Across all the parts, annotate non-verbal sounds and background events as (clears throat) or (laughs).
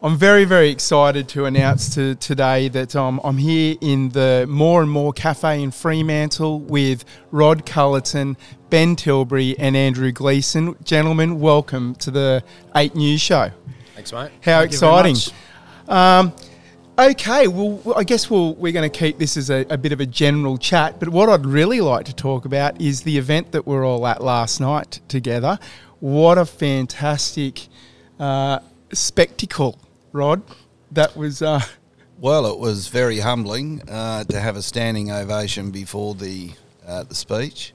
I'm very, very excited to announce to today that um, I'm here in the Moore and Moore Cafe in Fremantle with Rod Culleton, Ben Tilbury, and Andrew Gleeson. Gentlemen, welcome to the 8 News Show. Thanks, mate. How Thank exciting. Um, okay, well, I guess we'll, we're going to keep this as a, a bit of a general chat, but what I'd really like to talk about is the event that we're all at last night together. What a fantastic uh, spectacle, Rod. That was. Uh, Well, it was very humbling uh, to have a standing ovation before the uh, the speech,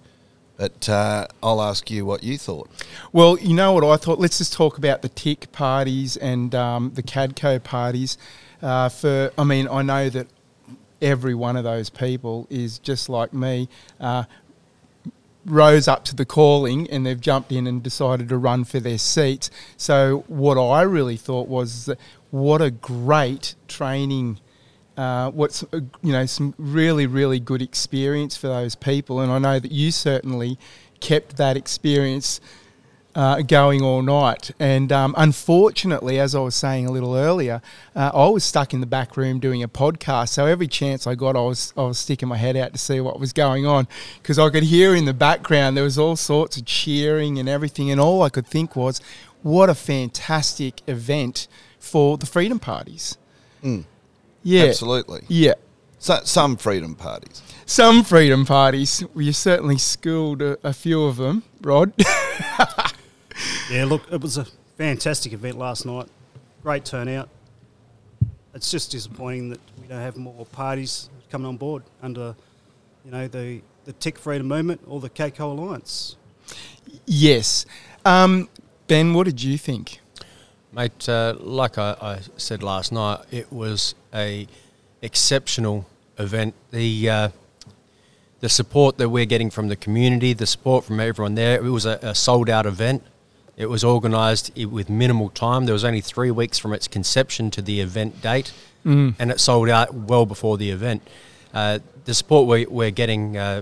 but uh, I'll ask you what you thought. Well, you know what I thought? Let's just talk about the TIC parties and um, the CADCO parties. Uh, for I mean, I know that every one of those people is just like me. Uh, rose up to the calling and they've jumped in and decided to run for their seats. So what I really thought was that what a great training uh, what's uh, you know some really really good experience for those people, and I know that you certainly kept that experience uh, going all night. And um, unfortunately, as I was saying a little earlier, uh, I was stuck in the back room doing a podcast. So every chance I got, I was I was sticking my head out to see what was going on because I could hear in the background there was all sorts of cheering and everything, and all I could think was, what a fantastic event for the freedom parties. Mm. Yeah, Absolutely. yeah. So, some freedom parties. Some freedom parties. Well, you certainly schooled a, a few of them, Rod. (laughs) Yeah, look, it was a fantastic event last night. Great turnout. It's just disappointing that we don't have more parties coming on board under, you know, the the Tech Freedom Movement or the CACO Alliance. yes. Um, ben, what did you think? Mate, uh, like I, I said last night, it was a exceptional event. The uh, the support that we're getting from the community, the support from everyone there, it was a, a sold out event. It was organised with minimal time. There was only three weeks from its conception to the event date, and it sold out well before the event. Uh, the support we, we're getting, uh,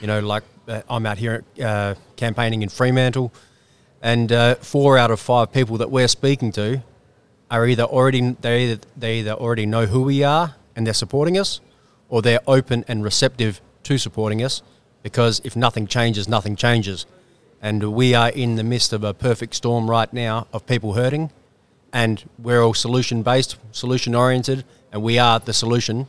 you know, like uh, I'm out here uh, campaigning in Fremantle, and uh, four out of five people that we're speaking to are either already they either, they either already know who we are and they're supporting us, or they're open and receptive to supporting us. Because if nothing changes, nothing changes, and we are in the midst of a perfect storm right now of people hurting, and we're all solution based, solution oriented, and we are the solution,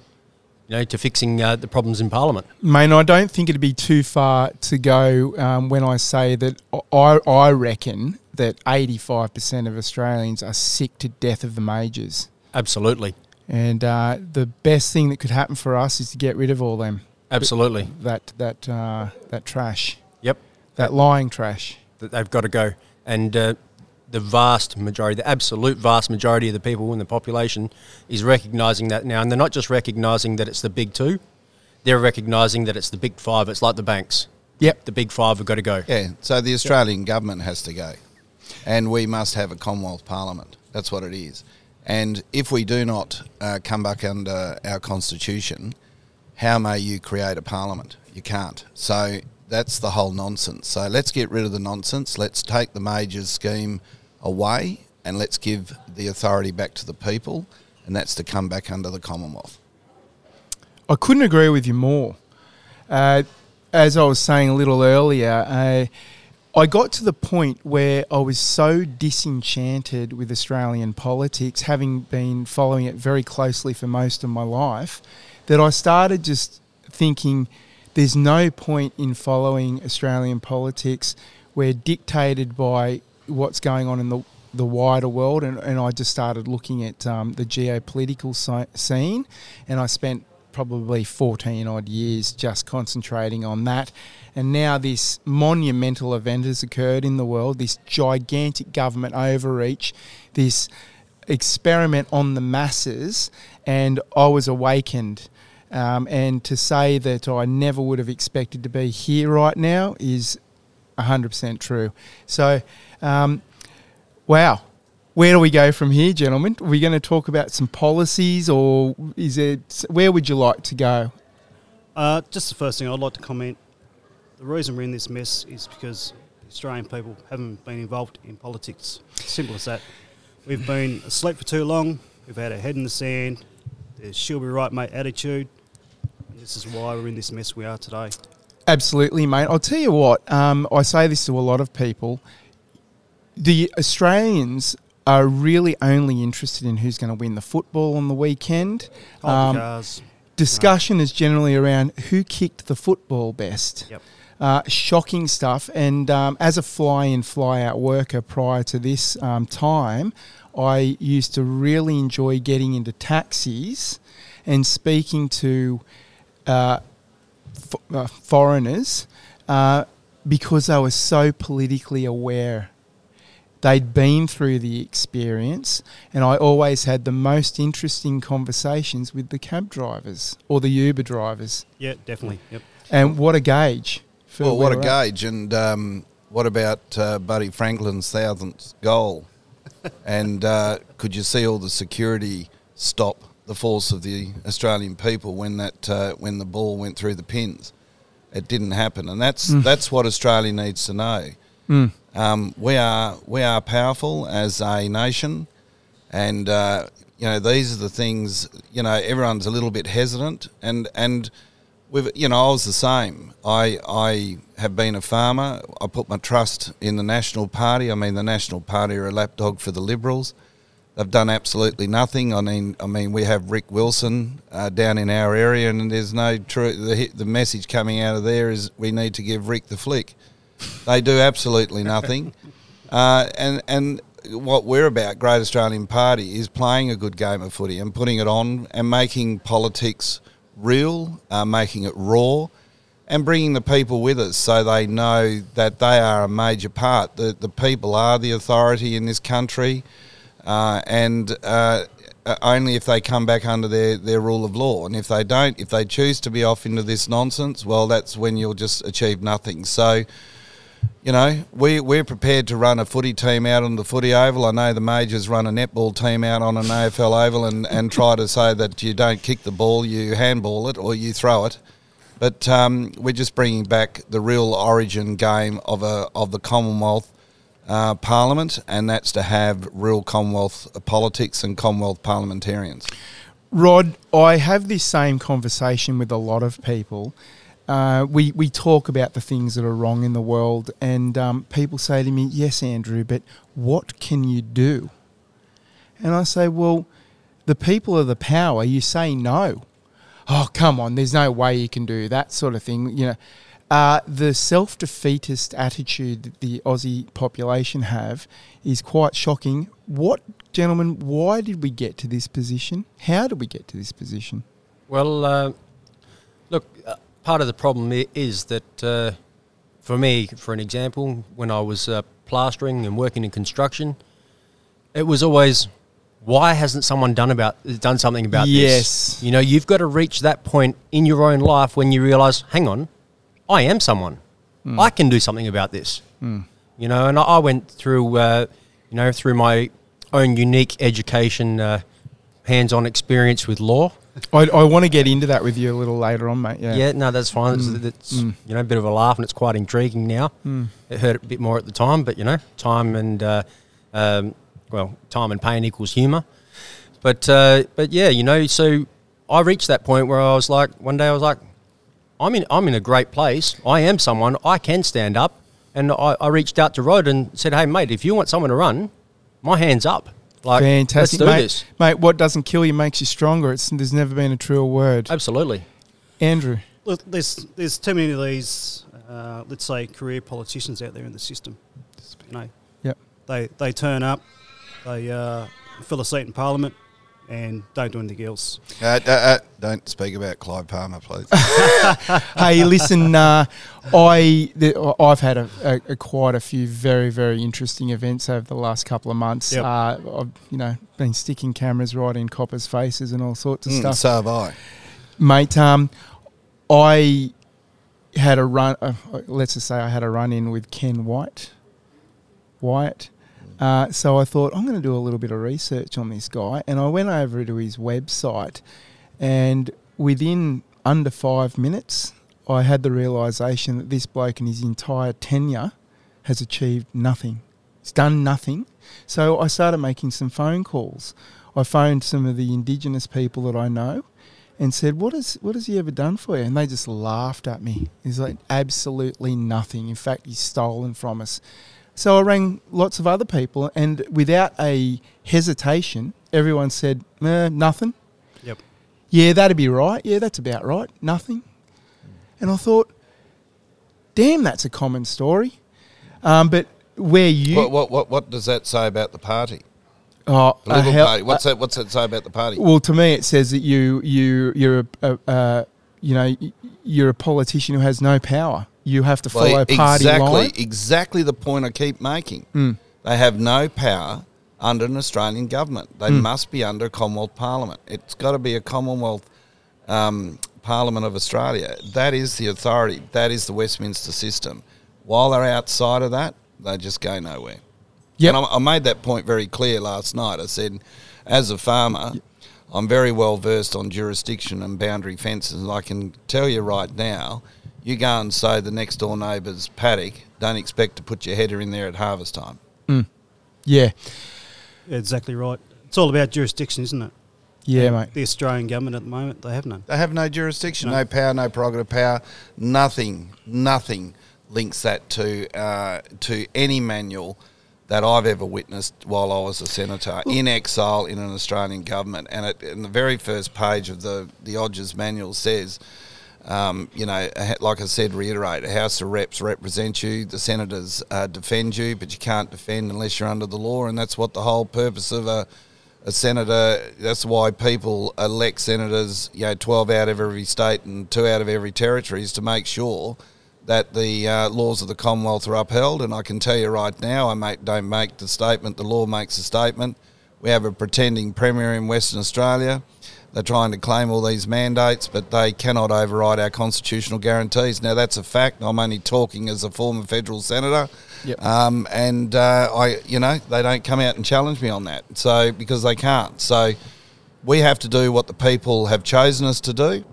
you know, to fixing uh, the problems in Parliament. Mate, I don't think it'd be too far to go um, when I say that I, I reckon that 85% of Australians are sick to death of the majors. Absolutely, And uh, the best thing that could happen for us is to get rid of all them. absolutely. That, that, uh, that trash. Yep. That lying trash. that they've got to go. And uh, the vast majority, the absolute vast majority of the people in the population is recognising that now. And they're not just recognising that it's the big two, they're recognising that it's the big five. It's like the banks. Yep. The big five have got to go. Yeah. So the Australian government has to go, and we must have a Commonwealth Parliament. That's what it is. And if we do not uh, come back under our constitution, how may you create a parliament? You can't. So that's the whole nonsense. So let's get rid of the nonsense. Let's take the majors scheme away, and let's give the authority back to the people, and that's to come back under the Commonwealth. I couldn't agree with you more. Uh, as I was saying a little earlier, uh, I got to the point where I was so disenchanted with Australian politics, having been following it very closely for most of my life, that I started just thinking there's no point in following Australian politics. We're dictated by what's going on in the the wider world, and, and I just started looking at um, the geopolitical si- scene, and I spent probably 14 odd years just concentrating on that. And now this monumental event has occurred in the world, this gigantic government overreach, this experiment on the masses, and I was awakened. Um, and to say that I never would have expected to be here right now is 100% true. So, um, wow. Where do we go from here, gentlemen? Are we going to talk about some policies, or is it where would you like to go? Uh, just the first thing I'd like to comment. The reason we're in this mess is because Australian people haven't been involved in politics. Simple as that. We've been asleep for too long. We've had our head in the sand. There's she'll be right, mate attitude. And this is why we're in this mess we are today. Absolutely, mate. I'll tell you what. Um, I say this to a lot of people. The Australians are really only interested in who's going to win the football on the weekend. Hold Um, the discussion is generally around who kicked the football best. Yep. Uh, shocking stuff. And um, as a fly in, fly out worker prior to this um, time, I used to really enjoy getting into taxis and speaking to uh, f- uh, foreigners uh, because they were so politically aware. They'd been through the experience, and I always had the most interesting conversations with the cab drivers or the Uber drivers. Yeah, definitely. Yep. And what a gauge! for Well, what a where at. gauge. And um, what about uh, Buddy Franklin's thousandth goal? (laughs) and uh, could you see all the security stop the force of the Australian people when that uh, when the ball went through the pins? It didn't happen, and that's that's what Australia needs to know. Mm. Um, we are we are powerful as a nation, and uh, you know these are the things. You know everyone's a little bit hesitant, and and we've you know I was the same. I I have been a farmer. I put my trust in the National Party. I mean the National Party are a lapdog for the Liberals. They've done absolutely nothing. I mean, I mean, we have Rick Wilson uh, down in our area, and there's no true. The, the message coming out of there is we need to give Rick the flick. They do absolutely nothing. (laughs) Uh, and and what we're about, Great Australian Party, is playing a good game of footy and putting it on and making politics real, uh, making it raw, and bringing the people with us so they know that they are a major part. The the people are the authority in this country, uh, and. Uh, uh, only if they come back under their, their rule of law. And if they don't, if they choose to be off into this nonsense, well, that's when you'll just achieve nothing. So, you know, we, we're prepared to run a footy team out on the footy oval. I know the majors run a netball team out on an AFL oval and, and try to say that you don't kick the ball, you handball it or you throw it. But um, we're just bringing back the real origin game of, a, of the Commonwealth uh, Parliament, and that's to have real Commonwealth politics and Commonwealth parliamentarians. Rod, I have this same conversation with a lot of people. Uh, we we talk about the things that are wrong in the world, and um, people say to me, "Yes, Andrew, but what can you do?" And I say, "Well, the people are the power. You say no. Oh, come on, there's no way you can do that sort of thing. You know, uh, the self-defeatist attitude that the Aussie population have is quite shocking. What, gentlemen? Why did we get to this position? How did we get to this position? Well, uh, look, uh, part of the problem is that uh, for me, for an example, when I was uh, plastering and working in construction, it was always, why hasn't someone done about done something about Yes. this? You know, you've got to reach that point in your own life when you realise, hang on, I am someone. I can do something about this. You know, and I, I went through, uh, you know, through my own unique education, uh, hands-on experience with law. (laughs) I, I want to get into that with you a little later on, mate. Yeah. Yeah, no, that's fine. It's, Mm, it's mm. you know a bit of a laugh, and it's quite intriguing now. Mm. It hurt a bit more at the time, but you know, time and uh, um, well, time and pain equals humour. But uh, but yeah, you know, so I reached that point where I was like, one day I was like, I'm in I'm in a great place. I am someone. I can stand up, and I, I reached out to Rod and said, hey mate, if you want someone to run, my hands up. Like, Fantastic, let's do mate. this. Mate, what doesn't kill you makes you stronger. It's there's never been a truer word. Absolutely. Andrew. Look, there's there's too many of these, uh, let's say, career politicians out there in the system. You know, Yep. they they turn up, they uh, fill a seat in Parliament, and don't do anything else. Uh, uh, uh, don't speak about Clive Palmer, please. (laughs) hey, listen, uh, I the, I've had a, a, a quite a few very very interesting events over the last couple of months. Yep. Uh, I've you know been sticking cameras right in coppers' faces and all sorts of Mm, stuff. so have I. mate. Um, I had a run. Uh, let's just say I had a run in with Ken White. Wyatt. Uh, so I thought I'm going to do a little bit of research on this guy, and I went over to his website, and within under five minutes, I had the realization that this bloke in his entire tenure has achieved nothing. He's done nothing. So I started making some phone calls. I phoned some of the Indigenous people that I know and said, what, is, what has he ever done for you? And they just laughed at me. He's like, absolutely nothing. In fact, he's stolen from us. So I rang lots of other people, and without a hesitation, everyone said, eh, nothing. Yep. Yeah, that'd be right. Yeah, that's about right. Nothing. And I thought, damn, that's a common story. Um, but where you. What, what, what, what does that say about the party? oh, The Liberal Party. What's that? What's that say about the party? Well, to me, it says that you you you're a, a, a you know you're a politician who has no power. You have to follow Well, party exactly, line. exactly the point I keep making. Mm. They have no power under an Australian government. They Mm. must be under a Commonwealth Parliament. It's got to be a Commonwealth um, Parliament of Australia. That is the authority. That is the Westminster system. While they're outside of that, they just go nowhere. Yep. And I, I made that point very clear last night. I said, as a farmer, I'm very well versed on jurisdiction and boundary fences. And I can tell you right now, you go and sow the next door neighbour's paddock, don't expect to put your header in there at harvest time. Yeah, Yeah, exactly right. It's all about jurisdiction, isn't it? yeah, And mate. The Australian government at the moment, they have none. They have no jurisdiction, No. no, power, no prerogative power. Nothing, nothing links that to uh, to any manual that I've ever witnessed while I was a senator in exile in an Australian government. And it, in the very first page of the the Odgers manual says. Um, you know, like I said, reiterate: a House of Reps represent you, the senators uh, defend you, but you can't defend unless you're under the law, and that's what the whole purpose of a a senator. That's why people elect senators. You know, twelve out of every state and two out of every territory is to make sure that the uh, laws of the Commonwealth are upheld. And I can tell you right now, I make, don't make the statement. The law makes the statement. We have a pretending premier in Western Australia. They're trying to claim all these mandates, but they cannot override our constitutional guarantees. Now that's a fact. I'm only talking as a former federal senator. Yep. Um, and uh, I, you know, they don't come out and challenge me on that. So because they can't. So we have to do what the people have chosen us to do,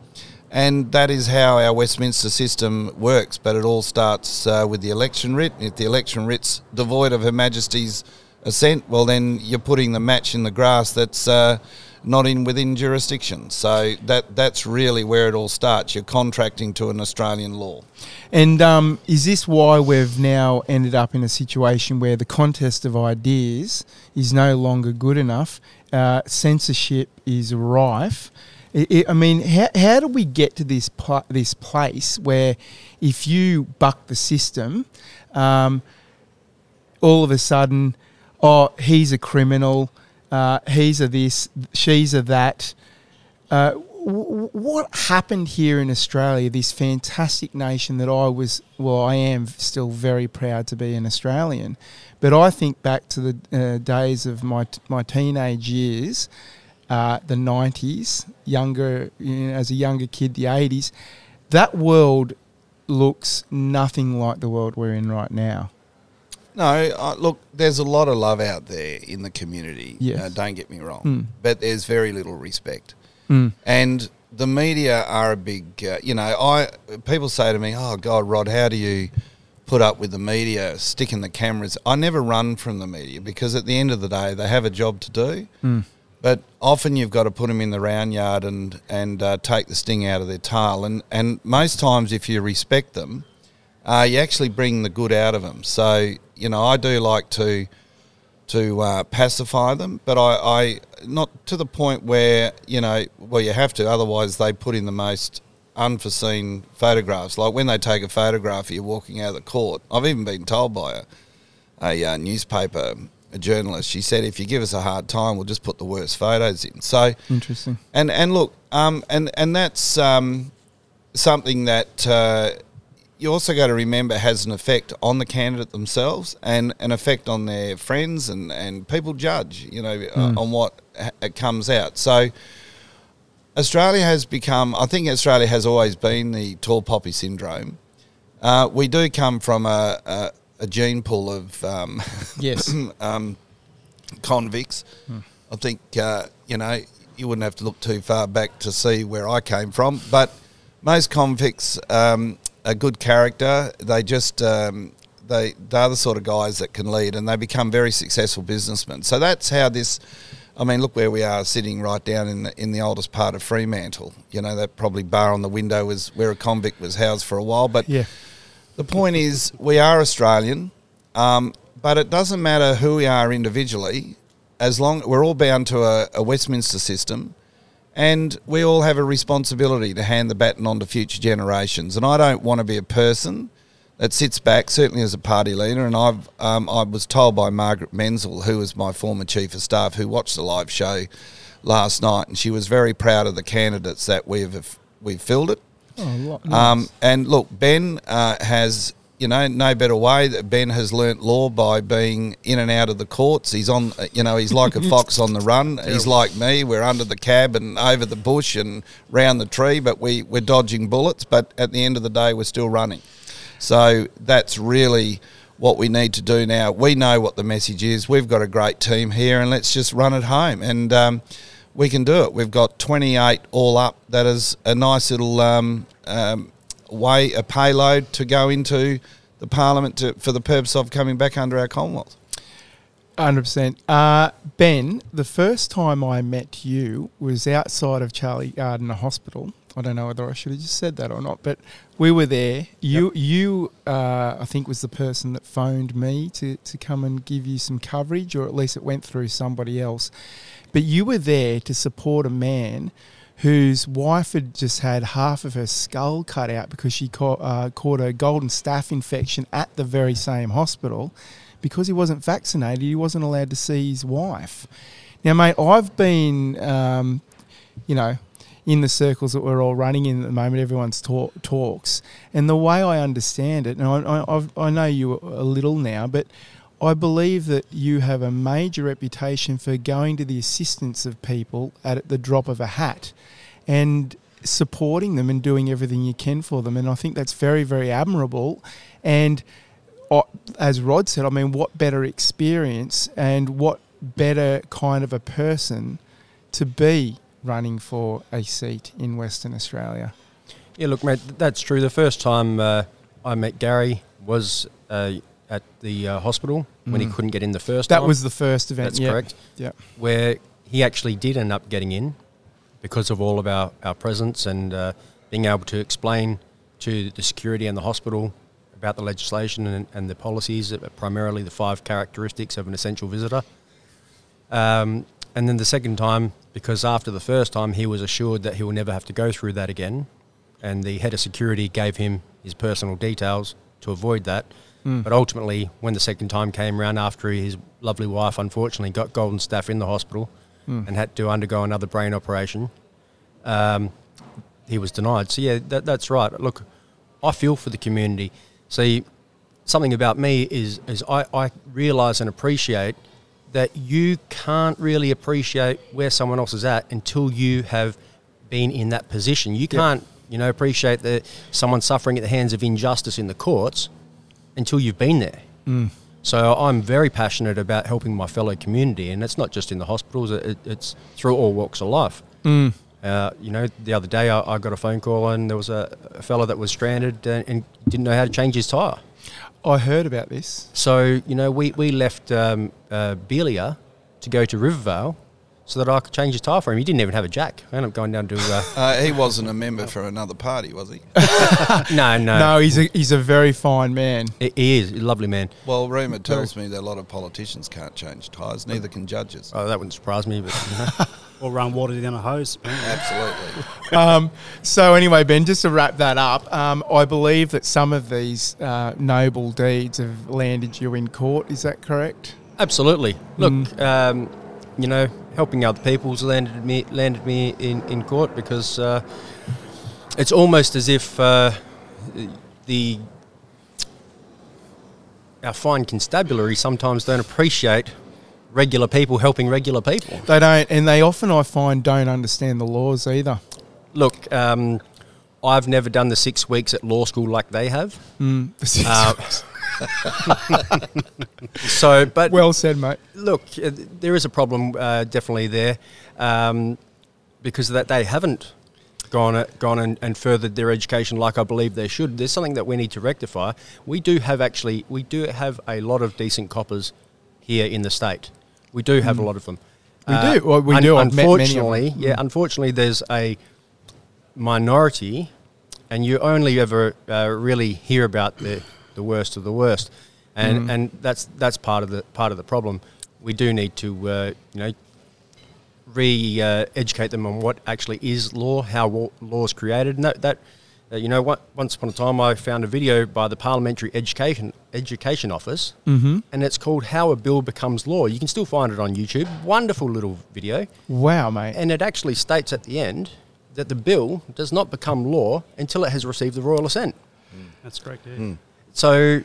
and that is how our Westminster system works. But it all starts uh, with the election writ. If the election writ's devoid of Her Majesty's assent, well, then you're putting the match in the grass that's uh, not in within jurisdiction. So that that's really where it all starts. You're contracting to an Australian law. And um, is this why we've now ended up in a situation where the contest of ideas is no longer good enough? Uh, censorship is rife. I I I mean, how, how do we get to this pl- this place where, if you buck the system, um, all of a sudden, oh, he's a criminal, uh, he's a this, she's a that. Uh, w- what happened here in Australia, this fantastic nation that I was, well, I am still very proud to be an Australian, but I think back to the uh, days of my my teenage years, uh, the '90s, younger you know, as a younger kid, the '80s. That world looks nothing like the world we're in right now. No, uh, look, there's a lot of love out there in the community. Yes. Uh, don't get me wrong. Mm. But there's very little respect. Mm. And the media are a big, uh, you know, I people say to me, "Oh God, Rod, how do you put up with the media sticking the cameras?" I never run from the media because at the end of the day, they have a job to do. Mm. But often you've got to put them in the round yard and and uh, take the sting out of their tail. And and most times, if you respect them, uh, you actually bring the good out of them. So you know, I do like to to uh, pacify them, but I, I not to the point where you know, well, you have to, otherwise they put in the most unforeseen photographs. Like when they take a photograph of you walking out of the court. I've even been told by a, a uh, newspaper a journalist. She said, "If you give us a hard time, we'll just put the worst photos in." So Interesting. and and look, um, and and that's um, something that uh, you also got to remember has an effect on the candidate themselves and an effect on their friends and and people judge, you know, uh, on what ha- it comes out. So. Australia has become, I think Australia has always been the tall poppy syndrome. Uh, we do come from a, a, a gene pool of um, (laughs) Yes. um, convicts. I think uh, you know you wouldn't have to look too far back to see where I came from. But most convicts um, are good character. They just um, they they're the sort of guys that can lead, and they become very successful businessmen. So that's how this. I mean, look where we are sitting right down in the in the oldest part of Fremantle. You know, that probably bar on the window was where a convict was housed for a while. But Yeah. the point is, we are Australian, um, but it doesn't matter who we are individually, as long we're all bound to a, a Westminster system, and we all have a responsibility to hand the baton on to future generations. And I don't want to be a person that sits back, certainly as a party leader. And I've um, I was told by Margaret Menzel, who was my former chief of staff, who watched the live show last night, and she was very proud of the candidates that we've we've filled it. Oh, Um, nice. and look, Ben uh, has, you know, no better way that Ben has learnt law by being in and out of the courts. He's on, you know, he's like a (laughs) fox on the run. He's like me. We're under the cab and over the bush and round the tree, but we, we're dodging bullets. But at the end of the day, we're still running. So that's really what we need to do now. We know what the message is. We've got a great team here, and let's just run it home. And um, we can do it. We've got 28 all up. That is a nice little um, um, way, a payload to go into the parliament to, for the purpose of coming back under our Commonwealth. Hundred percent. Uh, ben, the first time I met you was outside of Charlie Gairdner Hospital. I don't know whether I should have just said that or not, but we were there. You, you, uh, I think, was the person that phoned me to to come and give you some coverage, or at least it went through somebody else. But you were there to support a man whose wife had just had half of her skull cut out because she caught, uh, caught a golden staph infection at the very same hospital because he wasn't vaccinated, he wasn't allowed to see his wife. Now, mate, I've been, um, you know, in the circles that we're all running in at the moment, everyone's talk, talks, and the way I understand it, and I, I, I know you a little now, but I believe that you have a major reputation for going to the assistance of people at the drop of a hat, and supporting them and doing everything you can for them, and I think that's very, very admirable, and as Rod said, I mean, what better experience and what better kind of a person to be running for a seat in Western Australia? Yeah, look, mate, that's true. The first time uh, I met Gary was uh, at the uh, hospital when he Mm. couldn't get in the first That time. was the first event. That's yeah. correct. Yeah. Where he actually did end up getting in because of all of our, our presence and uh, being able to explain to the security and the hospital about the legislation and, and the policies, primarily the five characteristics of an essential visitor. Um, and then the second time, because after the first time, he was assured that he will never have to go through that again. And the head of security gave him his personal details to avoid that. Mm. But ultimately, when the second time came around after his lovely wife unfortunately got golden staph in the hospital Mm. and had to undergo another brain operation, um, he was denied. So, yeah, that, that's right. Look, I feel for the community. See, something about me is, is I, I realise and appreciate that you can't really appreciate where someone else is at until you have been in that position. You can't, you know, appreciate that someone suffering at the hands of injustice in the courts until you've been there. Mm. So I'm very passionate about helping my fellow community, and it's not just in the hospitals; it, it's through all walks of life. Mm. Uh, you know, the other day I, I got a phone call, and there was a, a fellow that was stranded and, and didn't know how to change his tyre. I heard about this. So you know, we we left um, uh, Beeliar to go to Rivervale so that I could change his tyre for him. He didn't even have a jack. I ended up going down to uh, (laughs) Uh, he wasn't a member for another party, was he? (laughs) no, no, No, he's a he's a very fine man. He, he is a lovely man. Well, rumour tells me that a lot of politicians can't change tyres, neither can judges. Oh, that wouldn't surprise me, but you know. (laughs) Or run water down a hose. Absolutely. um, so anyway, Ben, just to wrap that up, um, I believe that some of these uh, noble deeds have landed you in court. Is that correct? Absolutely. Look, Mm. um, you know, helping other people's landed me landed me in, in court because uh, it's almost as if uh, the our fine constabulary sometimes don't appreciate regular people helping regular people. They don't, and they often I find don't understand the laws either. Look, um, I've never done the six weeks at law school like they have. Mm. Uh, (laughs) So, but well said, mate. Look, uh, there is a problem uh, definitely there um, because that they haven't gone gone and, and furthered their education like I believe they should. There's something that we need to rectify. We do have actually we do have a lot of decent coppers here in the state. We do have a lot of them. We do. Well, we do. I've met many of them. Unfortunately, yeah. Unfortunately, there's a minority, and you only ever uh, really hear about the, the worst of the worst, and and that's that's part of the part of the problem. We do need to uh, you know re-educate them on what actually is law, how wa- law is created, and that, that uh, you know, what, once upon a time I found a video by the Parliamentary Education Education Office, Mhm. and it's called "How a Bill Becomes Law." You can still find it on YouTube. Wonderful little video, Wow, mate. and it actually states at the end that the bill does not become law until it has received the royal assent. That's correct. Yeah. Hmm. So,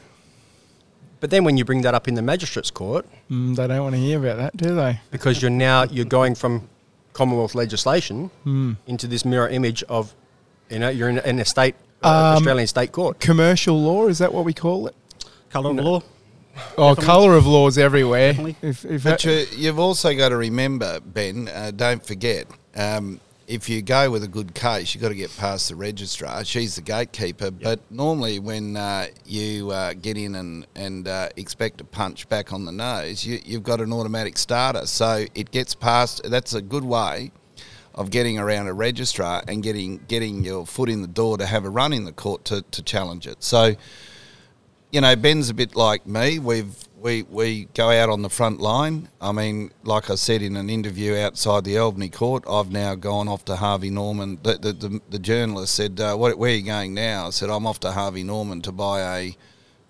but then when you bring that up in the magistrates' court, Mm, they don't want to hear about that, do they? because you're now you're going from Commonwealth legislation Mm. into this mirror image of, you know, you're in, in a state uh, Um, Australian state court. Commercial law is that what we call it? Colour of law. Oh, Definitely. colour of laws everywhere. If, if But you, you've also got to remember, Ben, uh, don't forget, um, if you go with a good case, you've got to get past the registrar. She's the gatekeeper. But normally, when uh, you uh, get in and, and uh, expect a punch back on the nose, you, you've got an automatic starter. So it gets past, that's a good way of getting around a registrar and getting getting your foot in the door to have a run in the court to, to challenge it. So you know, Ben's a bit like me. We've we we go out on the front line. I mean, like I said in an interview outside the Albany court, I've now gone off to Harvey Norman. The the, the, the journalist said, uh, what, "Where are you going now?" I said, "I'm off to Harvey Norman to buy a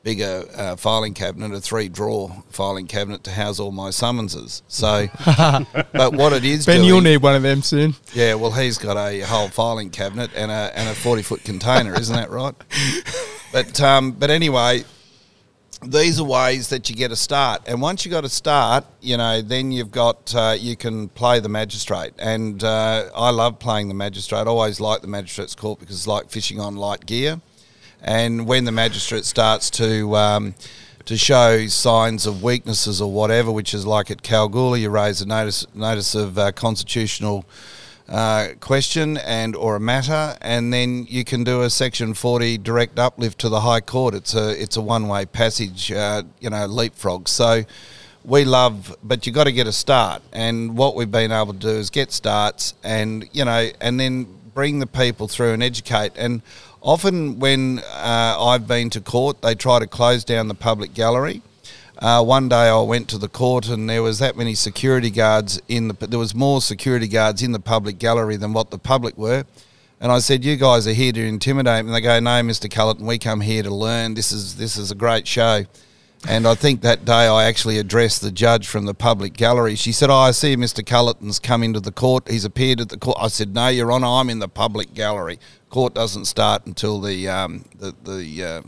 bigger uh, filing cabinet, a three drawer filing cabinet to house all my summonses." So, (laughs) but what it is, ben, doing- you'll need one of them soon. yeah, well, he's got a whole filing cabinet and a and a forty foot container, isn't that right? (laughs) But um, but anyway, these are ways that you get a start, and once you got a start, you know, then you've got uh, you can play the magistrate, and uh, I love playing the magistrate. I always like the magistrate's court because it's like fishing on light gear, and when the magistrate starts to um, to show signs of weaknesses or whatever, which is like at Kalgoorlie, you raise a notice notice of uh, constitutional uh, question and or a matter, and then you can do a Section 40 direct uplift to the High Court. It's a it's a one way passage, uh, you know, leapfrog. So we love, but you've got to get a start, and what we've been able to do is get starts, and you know, and then bring the people through and educate. And often when uh, I've been to court, they try to close down the public gallery. Uh, one day I went to the court and there was that many security guards in the. There was more security guards in the public gallery than what the public were, and I said, "You guys are here to intimidate." And they go, "No, Mr. Culleton, we come here to learn. This is this is a great show." And I think that day I actually addressed the judge from the public gallery. She said, "Oh, I see Mr. Culleton's come into the court. He's appeared at the court." I said, "No, Your Honour, I'm in the public gallery. Court doesn't start until the um, the the, uh,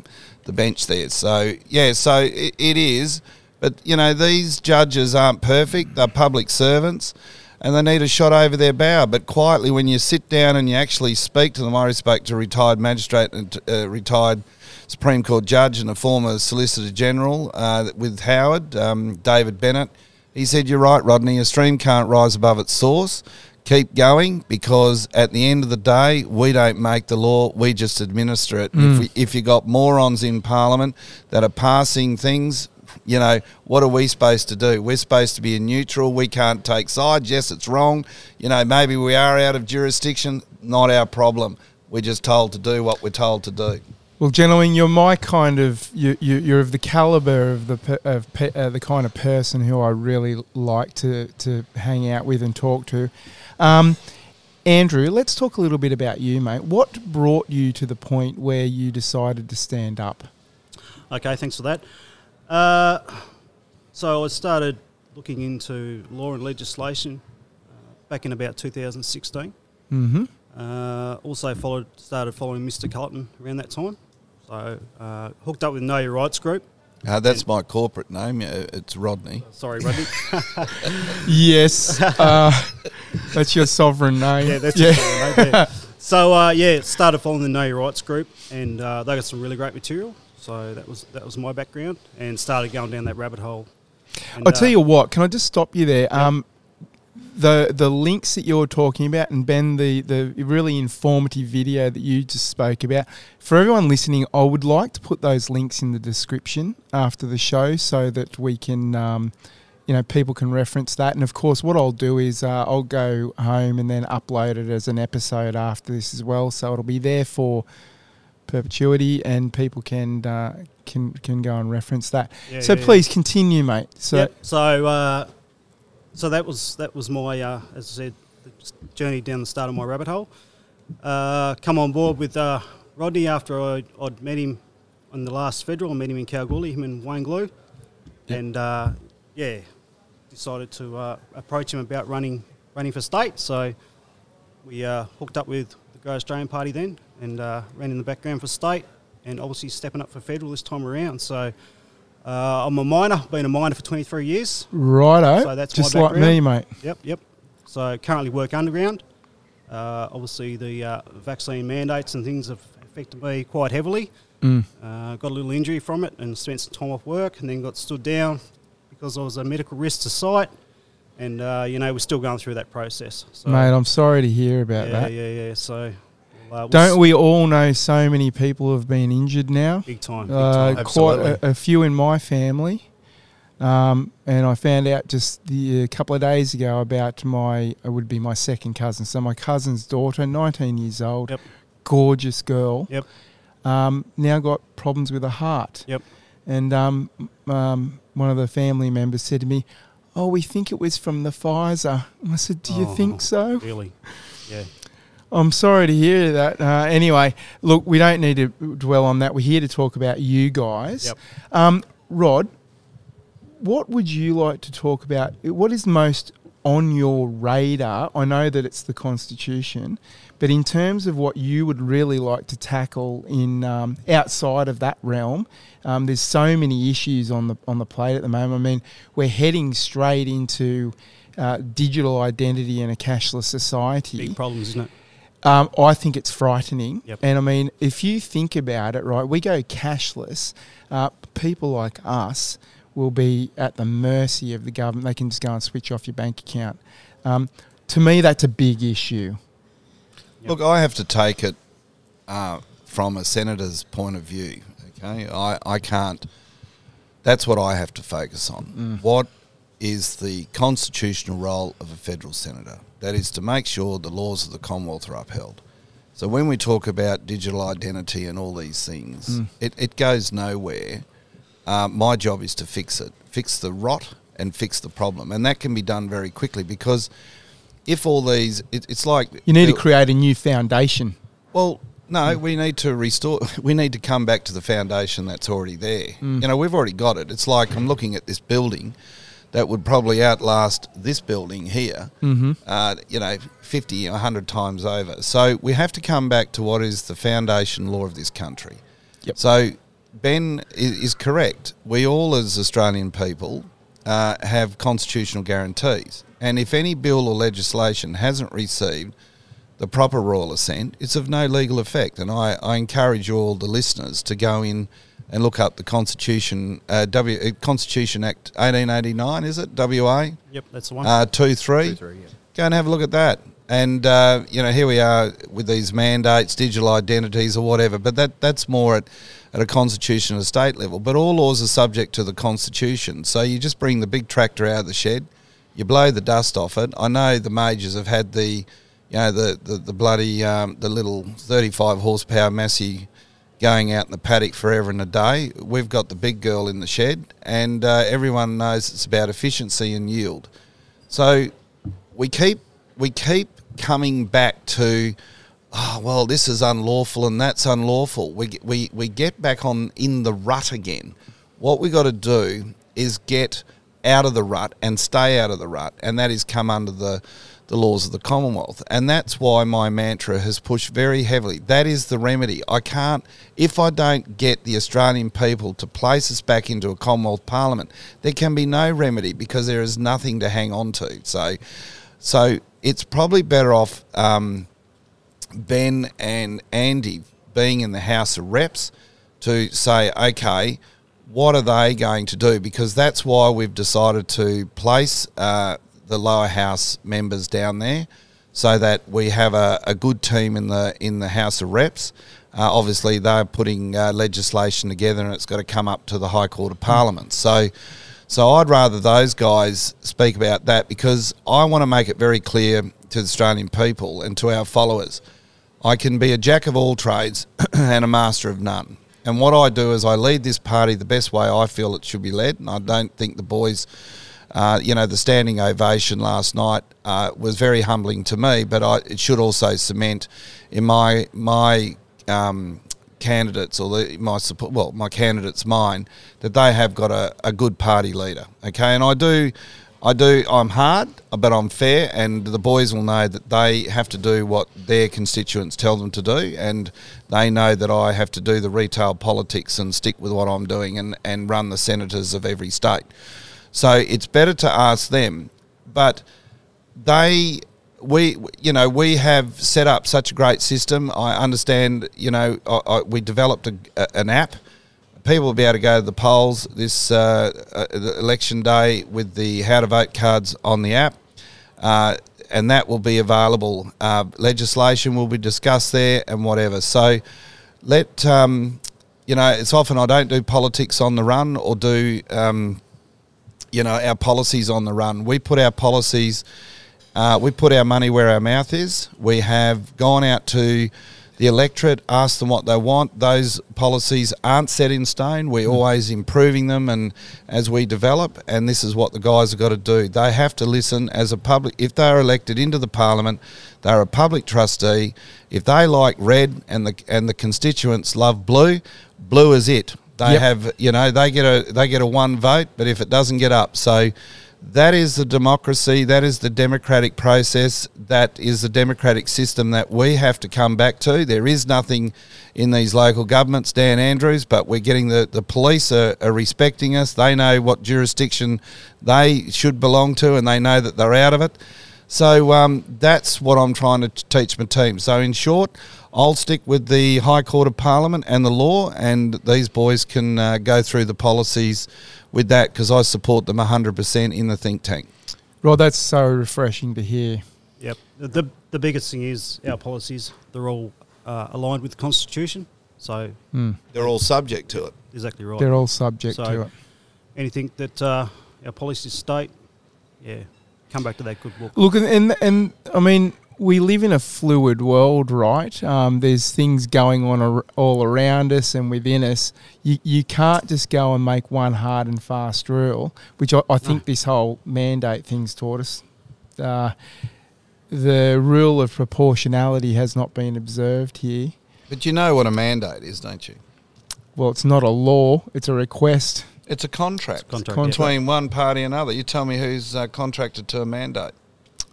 the bench there." So yeah, so it, it is. But you know, these judges aren't perfect. They're public servants. And they need a shot over their bow, but quietly when you sit down and you actually speak to them. I spoke to a retired magistrate and uh, retired Supreme Court judge and a former Solicitor General uh, with Howard, um, David Bennett. He said, You're right, Rodney, a stream can't rise above its source. Keep going because at the end of the day, we don't make the law, we just administer it. If, we, if you got morons in Parliament that are passing things, you know, what are we supposed to do? We're supposed to be neutral. We can't take sides. Yes, it's wrong. You know, maybe we are out of jurisdiction. Not our problem. We're just told to do what we're told to do. Well, gentlemen, you're my kind of you, you you're of the caliber of the of pe, uh, the kind of person who I really like to to hang out with and talk to. Um, Andrew, let's talk a little bit about you, mate. What brought you to the point where you decided to stand up? Okay, thanks for that. Uh, so I started looking into law and legislation uh, back in about 2016. Mm-hmm. Uh, also followed, started following Mr. Culleton around that time. So uh, hooked up with Know Your Rights group. Uh, that's my corporate name. Uh, It's Rodney. Sorry, Rodney. (laughs) Yes, (laughs) uh, that's your sovereign name. yeah, that's yeah. it. Right there. So uh, yeah, started following the Know Your Rights group, and uh, they got some really great material. So that was that was my background, and started going down that rabbit hole. And, I'll tell uh, you what. Can I just stop you there? Um, the the links that you're talking about, and Ben, the the really informative video that you just spoke about. For everyone listening, I would like to put those links in the description after the show so that we can. Um, you know, people can reference that, and of course, what I'll do is uh, I'll go home and then upload it as an episode after this as well, so it'll be there for perpetuity, and people can uh, can can go and reference that. Yeah, so yeah, yeah. please continue, mate. So Yep. So, uh, so that was that was my, uh, as I said, the journey down the start of my rabbit hole. Uh, come on board with uh, Rodney after I, I'd met him on the last federal. I met him in Kalgoorlie, him and Wayne Glew, and uh, yeah, decided to uh, approach him about running running for state. So we uh, hooked up with the Great Australian Party then, and uh, ran in the background for state, and obviously stepping up for federal this time around. So. Uh, I'm a miner, been a miner for 23 years. righto, So that's my just like me, mate. Yep, yep. So currently work underground. Uh, obviously, the uh, vaccine mandates and things have affected me quite heavily. Mm. Uh, got a little injury from it and spent some time off work, and then got stood down because I was a medical risk to site. And uh, you know, we're still going through that process. So, Mate, I'm sorry to hear about yeah, that. yeah, yeah. Yeah. So, uh, Don't we all know so many people have been injured now? Big time. Big Uh, time. quite a, a few in my family. Um, and I found out just the, a couple of days ago about my, it would be my second cousin. So my cousin's daughter, 19 years old, Yep. gorgeous girl, Yep. um, now got problems with her heart. Yep. And um, um, one of the family members said to me, Oh, we think it was from the Pfizer. And I said, Do you Oh. think so? Really. (laughs) Yeah. I'm sorry to hear that. Uh, anyway, look, we don't need to dwell on that. We're here to talk about you guys. Yep. Um, Rod, what would you like to talk about? What is most on your radar? I know that it's the Constitution, but in terms of what you would really like to tackle in um, outside of that realm, um, there's so many issues on the on the plate at the moment. I mean, we're heading straight into uh, digital identity and a cashless society. Big problems, isn't it? Um, I think it's frightening. Yep. And I mean, if you think about it, right, we go cashless. Uh, people like us will be at the mercy of the government. They can just go and switch off your bank account. Um, to me, that's a big issue. Yep. Look, I have to take it uh, from a senator's point of view. Okay, I, I can't. That's what I have to focus on. What is the constitutional role of a federal senator? That is to make sure the laws of the Commonwealth are upheld. So when we talk about digital identity and all these things, hmm. it, it goes nowhere. Uh, my job is to fix it, fix the rot and fix the problem, and that can be done very quickly because if all these, it, it's like You need to create a new foundation. well, no, hmm. we need to restore. (laughs) We need to come back to the foundation that's already there. Hmm. You know, we've already got it. It's like I'm looking at this building that would probably outlast this building here. Mm-hmm. Uh, you know, 50, 100 times over. So we have to come back to what is the foundation law of this country. Yep. So Ben is, correct. We all, as Australian people, uh, have constitutional guarantees. And if any bill or legislation hasn't received the proper royal assent, it's of no legal effect. And I, I encourage all the listeners to go in and look up the Constitution, uh, w, uh, Constitution Act 1889, is it? WA? Yep, that's the one. Uh, 2 3. Two, three, yeah. Go and have a look at that. And, uh, you know, here we are with these mandates, digital identities or whatever, but that, that's more at, at a constitutional state level. But all laws are subject to the Constitution. So you just bring the big tractor out of the shed, you blow the dust off it. I know the majors have had the, you know, the, the, the bloody, um, the little 35 horsepower Massey going out in the paddock forever and a day. We've got the big girl in the shed, and uh, everyone knows it's about efficiency and yield. So we keep we keep coming back to oh well this is unlawful and that's unlawful we we we get back on in the rut again what we got to do is get out of the rut and stay out of the rut and that is come under the the laws of the commonwealth. And that's why my mantra has pushed very heavily. That is the remedy. I can't if i don't get the australian people to place us back into a commonwealth parliament there can be no remedy because there is nothing to hang on to. So so it's probably better off um, Ben and Andy being in the House of Reps to say, okay, what are they going to do? Because that's why we've decided to place uh, the lower house members down there, so that we have a, a good team in the in the House of Reps. Uh, obviously, they're putting uh, legislation together, and it's got to come up to the High Court of Parliament. So, so I'd rather those guys speak about that because I want to make it very clear to the Australian people and to our followers. I can be a jack of all trades (clears throat) and a master of none. And what I do is I lead this party the best way I feel it should be led. And I don't think the boys, uh, you know, the standing ovation last night uh, was very humbling to me. But I, it should also cement in my my um, candidates or the, my support, well, my candidates, mine, that they have got a, a good party leader. Okay, and I do. I do. I'm hard, but I'm fair, and the boys will know that they have to do what their constituents tell them to do, and they know that I have to do the retail politics and stick with what I'm doing and, and run the senators of every state. So it's better to ask them, but they we you know we have set up such a great system. I understand you know I, I, we developed a, a, an app. People will be able to go to the polls this uh, uh, election day with the how to vote cards on the app, uh, and that will be available. Uh, legislation will be discussed there and whatever. So let um, you know it's often I don't do politics on the run or do um, you know our policies on the run. We put our policies uh, we put our money where our mouth is. We have gone out to the electorate, asked them what they want. Those policies aren't set in stone. We're always improving them, and as we develop, and this is what the guys have got to do. They have to listen as a public. If they are elected into the parliament, they're a public trustee. If they like red and the and the constituents love blue, blue is it. They Yep. have, you know, they get a they get a one vote, but if it doesn't get up, so that is the democracy. That is the democratic process. That is the democratic system that we have to come back to. There is nothing in these local governments, Dan Andrews, but we're getting the, the police are, are respecting us. They know what jurisdiction they should belong to and they know that they're out of it. So um, that's what I'm trying to teach my team. So, in short, I'll stick with the High Court of Parliament and the law, and these boys can uh, go through the policies with that because I support them 100% in the think tank. Rod, that's so refreshing to hear. Yep. The, the, the biggest thing is our policies, they're all uh, aligned with the Constitution. So, Mm. They're all subject to it. exactly right. They're all subject So- to it. Anything that uh, our policies state, yeah, come back to that good book. Look, and, and and I mean, we live in a fluid world, right? Um, there's things going on ar- all around us and within us. You you can't just go and make one hard and fast rule, which I, I think this whole mandate thing's taught us. Uh, the rule of proportionality has not been observed here. But you know what a mandate is, don't you? Well, it's not a law; it's a request. It's a contract, Contract, Contract. between one party and another. You tell me who's uh, contracted to a mandate.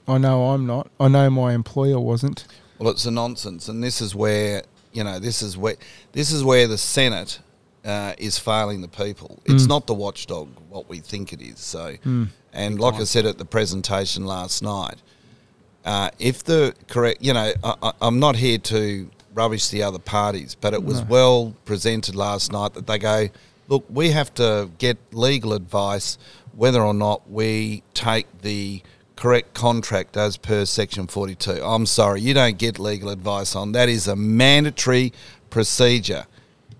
I know I'm not. I know my employer wasn't. Well, it's a nonsense, and this is where you know this is where this is where the Senate uh, is failing the people. It's Mm. not the watchdog what we think it is. So, Mm. and like I said at the presentation last night, uh, if the correct, you know, I, I'm not here to rubbish the other parties, but it was No. well presented last night that they go, look, we have to get legal advice whether or not we take the correct contract as per section 42. I'm sorry, you don't get legal advice on that is a mandatory procedure.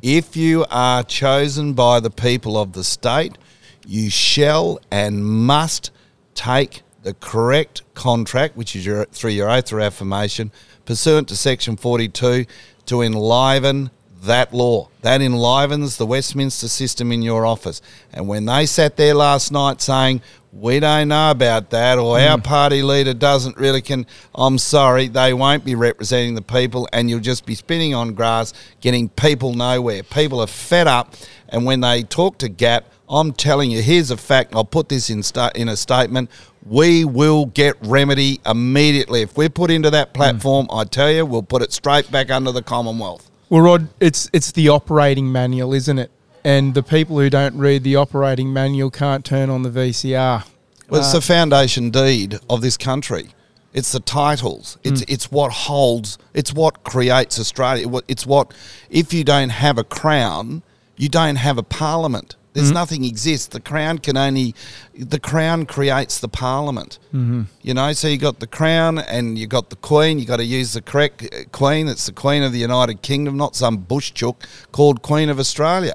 If you are chosen by the people of the state, you shall and must take the correct contract, which is your through your oath or affirmation, pursuant to section 42, to enliven that law. That enlivens the Westminster system in your office. And when they sat there last night saying, we don't know about that, or our hmm. party leader doesn't really can, I'm sorry, they won't be representing the people, and you'll just be spinning on grass, getting people nowhere. People are fed up, and when they talk to Gap, I'm telling you, here's a fact. I'll put this in sta- in a statement. We will get remedy immediately if we're put into that hmm. platform. I tell you, we'll put it straight back under the Commonwealth. Well, Rod, it's it's the operating manual, isn't it? And the people who don't read the operating manual can't turn on the VCR. Well, it's Uh, the foundation deed of this country. It's the titles. It's it's what holds. It's what creates Australia. It's what if you don't have a crown, you don't have a parliament. There's nothing exists. The crown can only, the crown creates the parliament. Mm-hmm. You know, so you got the crown and you got the queen. You got to use the correct uh, queen. It's the queen of the United Kingdom, not some bush chook called Queen of Australia.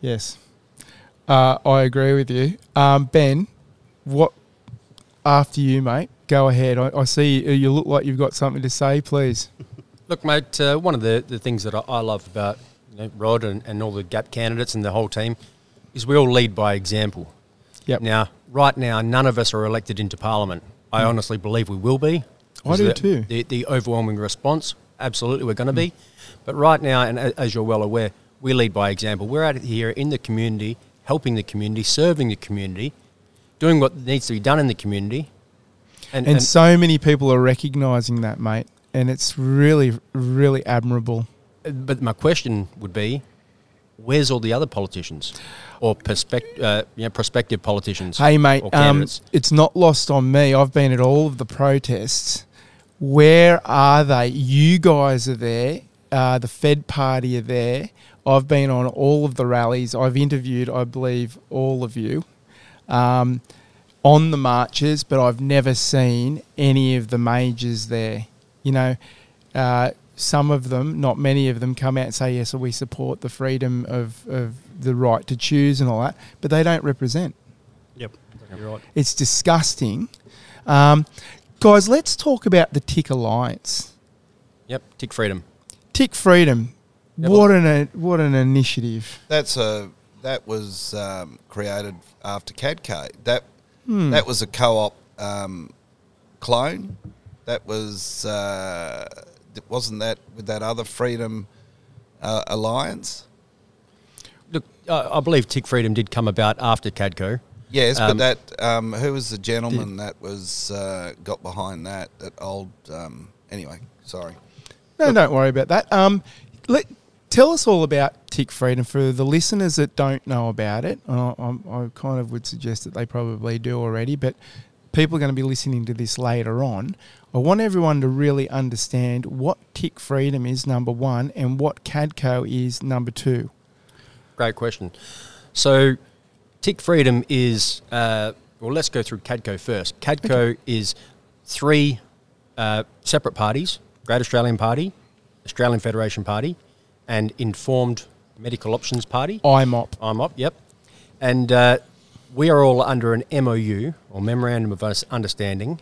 Yes, uh, I agree with you, um, Ben. What after you, mate? Go ahead. I, I see you look like you've got something to say. Please. (laughs) Look, mate, uh, one of the, the things that I, I love about you know, Rod and, and all the GAP candidates and the whole team is we all lead by example. Yep. Now, right now, none of us are elected into Parliament. I mm. honestly believe we will be. I do the, too. The, the overwhelming response, absolutely, we're going to be. Mm. But right now, and as you're well aware, we lead by example. We're out here in the community, helping the community, serving the community, doing what needs to be done in the community. And, And, and so many people are recognising that, mate, and it's really, really admirable. but my question would be, where's all the other politicians or perspect, uh, you know, prospective politicians? Hey, mate, um, it's not lost on me. I've been at all of the protests. Where are they? You guys are there. Uh, the Fed Party are there. I've been on all of the rallies. I've interviewed, I believe, all of you um, on the marches, but I've never seen any of the majors there. You know, uh, some of them, not many of them, come out and say, yes, we support the freedom of, of the right to choose and all that, but they don't represent. Yep, you're right. It's disgusting. Um, guys, let's talk about the Tick Alliance. Yep, tick freedom. Tick Freedom. Yeah, what an what an initiative. That's a that was um, created after CADCO. That Hmm. that was a co-op um, clone. That was uh, th- wasn't that with that other Freedom uh, Alliance? Look, I I believe tick freedom did come about after CADCO. Yes, Um, but that um, who was the gentleman that was uh, got behind that? That old. Um, anyway, sorry. No, don't worry about that. Um, let tell us all about Tick Freedom for the listeners that don't know about it. I, I, I kind of would suggest that they probably do already, but people are going to be listening to this later on. I want everyone to really understand what Tick Freedom is, number one, and what CADCO is, number two. Great question. So, tick freedom is, uh, well, let's go through CADCO first. CADCO is three uh, separate parties Great Australian Party, Australian Federation Party, and Informed Medical Options Party. IMOP. I'm up, yep. And uh, we are all under an MOU, or Memorandum of Understanding,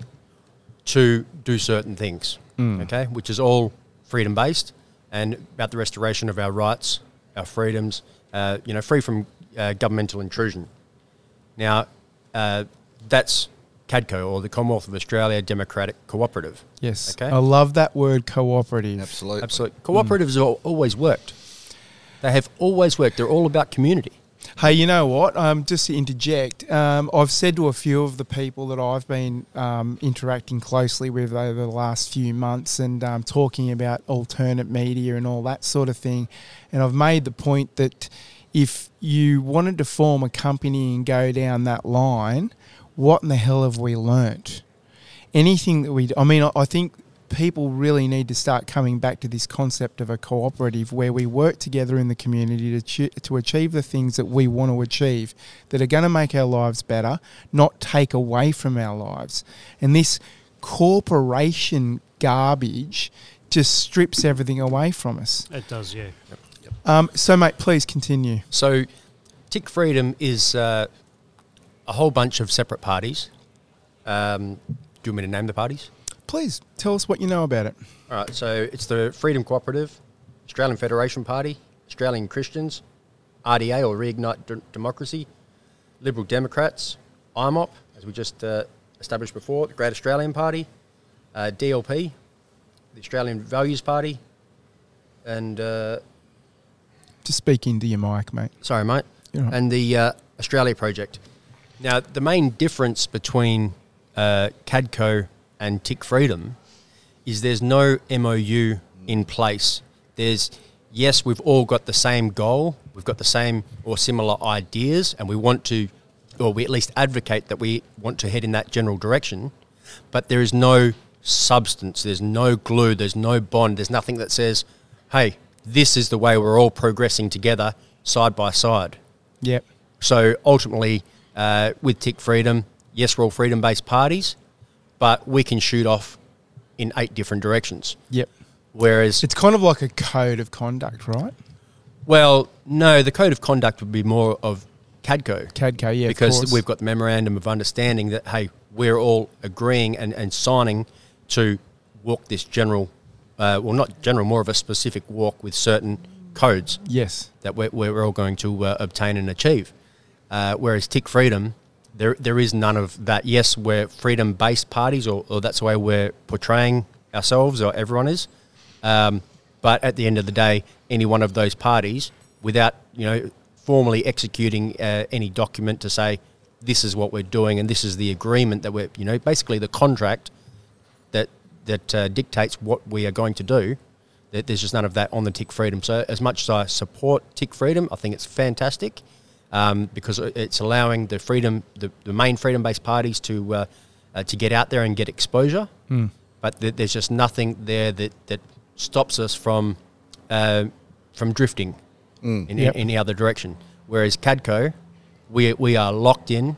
to do certain things, okay, which is all freedom based and about the restoration of our rights, our freedoms, uh, you know, free from uh, governmental intrusion. Now, uh, that's CADCO, or the Commonwealth of Australia Democratic Cooperative. Yes. Okay. I love that word cooperative. Absolutely. Absolutely. Cooperatives have always worked. They have always worked. They're all about community. Hey, you know what? Um, just to interject, um, I've said to a few of the people that I've been um, interacting closely with over the last few months and um, talking about alternate media and all that sort of thing, and I've made the point that if you wanted to form a company and go down that line, what in the hell have we learnt? anything that we, I mean, I- I think people really need to start coming back to this concept of a cooperative where we work together in the community to, ch- to achieve the things that we want to achieve that are going to make our lives better, not take away from our lives. And this corporation garbage just strips everything away from us. It does, yeah. Um, so, mate, please continue. So, Tick Freedom is uh, a whole bunch of separate parties. Um, do you want me to name the parties? Please tell us what you know about it. All right, so it's the Freedom Cooperative, Australian Federation Party, Australian Christians, RDA or Reignite D- Democracy, Liberal Democrats, IMOP, as we just uh, established before, the Great Australian Party, uh, DLP, the Australian Values Party, and uh, Just speak into your mic, mate. sorry, mate, right. and the uh, Australia Project. Now, the main difference between uh, CADCO and Tick Freedom is there's no MOU in place. There's yes, we've all got the same goal, we've got the same or similar ideas, and we want to, or we at least advocate that we want to head in that general direction. But there is no substance, there's no glue, there's no bond, there's nothing that says, "Hey, this is the way we're all progressing together, side by side." Yep. So ultimately, uh, with Tick Freedom, yes, we're all freedom based parties, but we can shoot off in eight different directions. Yep. Whereas, It's kind of like a code of conduct, right? well, no, the code of conduct would be more of CADCO. CADCO, yeah. because we've got the memorandum of understanding that hey, we're all agreeing and, and signing to walk this general, uh, well, not general, more of a specific walk with certain codes Yes. that we're, we're all going to uh, obtain and achieve. Uh, whereas Tick Freedom, there there is none of that. Yes, we're freedom based parties, or, or that's the way we're portraying ourselves, or everyone is. Um, but at the end of the day, any one of those parties, without you know formally executing uh, any document to say this is what we're doing and this is the agreement that we're you know basically the contract that that uh, dictates what we are going to do. There's just none of that on the Tick Freedom. So as much as I support Tick Freedom, I think it's fantastic um, because it's allowing the freedom, the, the main freedom-based parties to uh, uh, to get out there and get exposure. Hmm. But th- there's just nothing there that, that stops us from uh, from drifting in Yep. a- any other direction. Whereas Cadco, we we are locked in,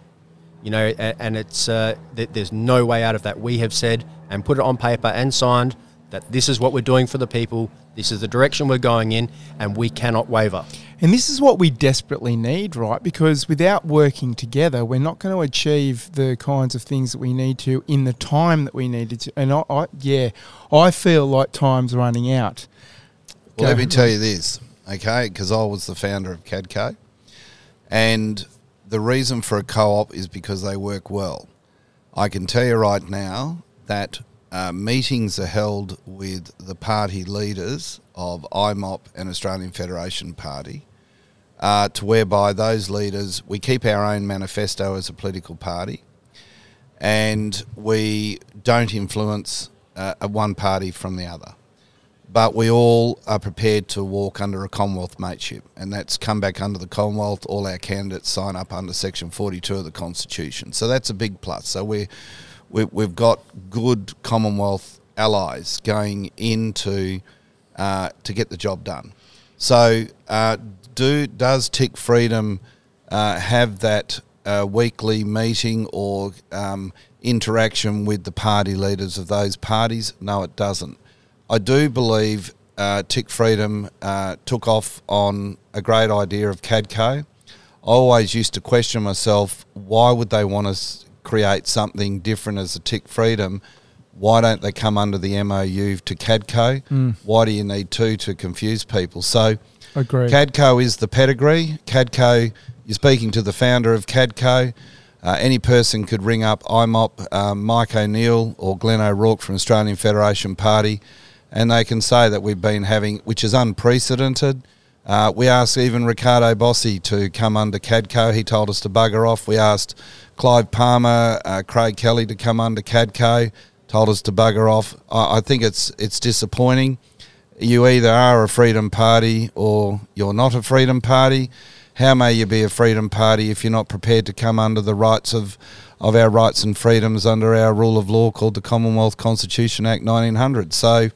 you know, and, and it's uh, th- there's no way out of that. We have said and put it on paper and signed that this is what we're doing for the people. This is the direction we're going in, and we cannot waver. And this is what we desperately need, right? Because without working together, we're not going to achieve the kinds of things that we need to in the time that we needed to. And I, I yeah, I feel like time's running out. Well, Go. let me tell you this, okay? Because I was the founder of CADCO, and the reason for a co-op is because they work well. I can tell you right now that uh, meetings are held with the party leaders of IMOP and Australian Federation Party, uh, to whereby those leaders we keep our own manifesto as a political party, and we don't influence uh, one party from the other but we all are prepared to walk under a Commonwealth mateship, and that's come back under the Commonwealth. All our candidates sign up under Section 42 of the Constitution, so that's a big plus. So we, we we've got good Commonwealth allies going into uh, to get the job done. So uh, do does Tick Freedom uh, have that uh, weekly meeting or um, interaction with the party leaders of those parties? No, it doesn't. I do believe uh, Tick Freedom uh, took off on a great idea of CADCO. I always used to question myself why would they want to create something different as a Tick Freedom? Why don't they come under the MOU to CADCO? Why do you need two to confuse people? So, Agreed. CADCO is the pedigree. CADCO, you're speaking to the founder of CADCO. Uh, any person could ring up IMOP, um, Mike O'Neill or Glenn O'Rourke from Australian Federation Party, and they can say that we've been having, which is unprecedented. Uh, we asked even Riccardo Bosi to come under CADCO. He told us to bugger off. We asked Clive Palmer, uh, Craig Kelly to come under CADCO. Told us to bugger off. I, I think it's it's disappointing you either are a freedom party or you're not a freedom party. How may you be a freedom party if you're not prepared to come under the rights of, of our rights and freedoms under our rule of law called the Commonwealth Constitution Act 1900? So,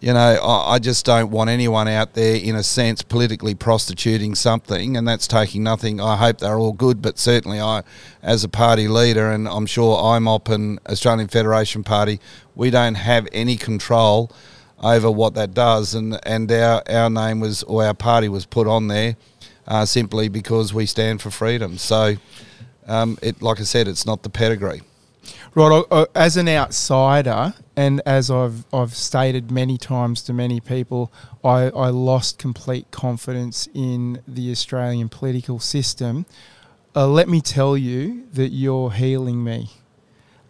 you know, I, I just don't want anyone out there, in a sense, politically prostituting something, and that's taking nothing. I hope they're all good, but certainly I, as a party leader, and I'm sure IMOP and Australian Federation Party, we don't have any control over what that does, and and our our name was or our party was put on there uh, simply because we stand for freedom. So, um, it like I said, it's not the pedigree. Right, I- I- as an outsider, and as I've I've stated many times to many people, I, I lost complete confidence in the Australian political system. Uh, let me tell you that you're healing me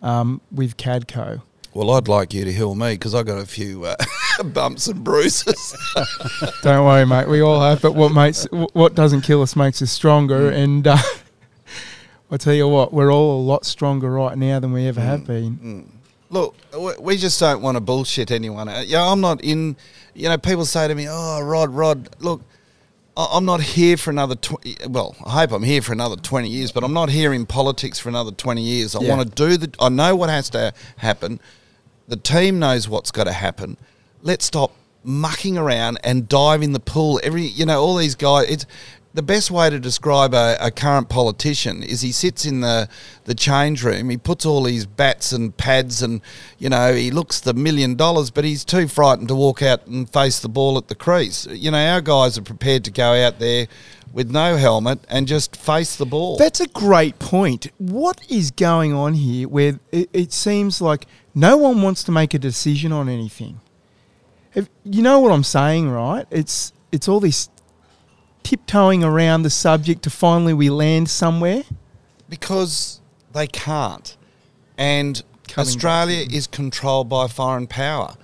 um, with CADCO. Well, I'd like you to heal me because I got a few uh, (laughs) bumps and bruises. (laughs) Don't worry, mate. We all have, but what makes what doesn't kill us makes us stronger. And uh, (laughs) I tell you what, we're all a lot stronger right now than we ever have been. Look, we- just don't want to bullshit anyone. Uh, yeah, I'm not in. You know, people say to me, "Oh, Rod, Rod, look." I'm not here for another twenty. Well, I hope I'm here for another twenty years, but I'm not here in politics for another twenty years. I Yeah. want to do the. I know what has to happen. The team knows what's got to happen. Let's stop mucking around and dive in the pool. Every, you know, all these guys. It's the best way to describe a, a current politician is he sits in the, the change room, he puts all his bats and pads and, you know, he looks the million dollars, but he's too frightened to walk out and face the ball at the crease. You know, our guys are prepared to go out there with no helmet and just face the ball. That's a great point. What is going on here where it, it seems like no one wants to make a decision on anything? If, you know what I'm saying, right? It's it's all this tiptoeing around the subject to finally we land somewhere. because they can't. And Coming Australia is controlled by foreign power.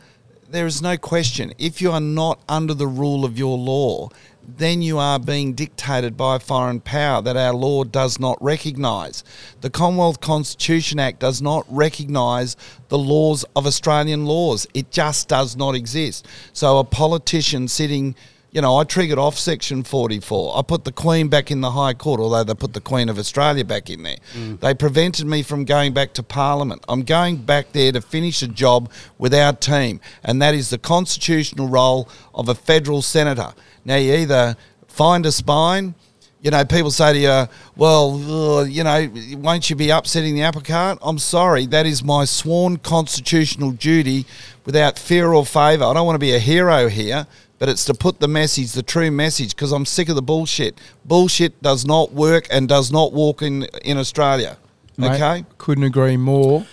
There is no question. If you are not under the rule of your law, then you are being dictated by a foreign power that our law does not recognise. The Commonwealth Constitution Act does not recognise the laws of Australian laws. It just does not exist. So a politician sitting you know, I triggered off Section 44. I put the Queen back in the High Court, although they put the Queen of Australia back in there. Mm. They prevented me from going back to Parliament. I'm going back there to finish a job with our team, and that is the constitutional role of a federal senator. Now, you either find a spine. You know, people say to you, well, you know, won't you be upsetting the apple cart? I'm sorry, that is my sworn constitutional duty without fear or favour. I don't want to be a hero here, but it's to put the message, the true message, because I'm sick of the bullshit. Bullshit does not work and does not walk in, in Australia. Mate, Okay? couldn't agree more.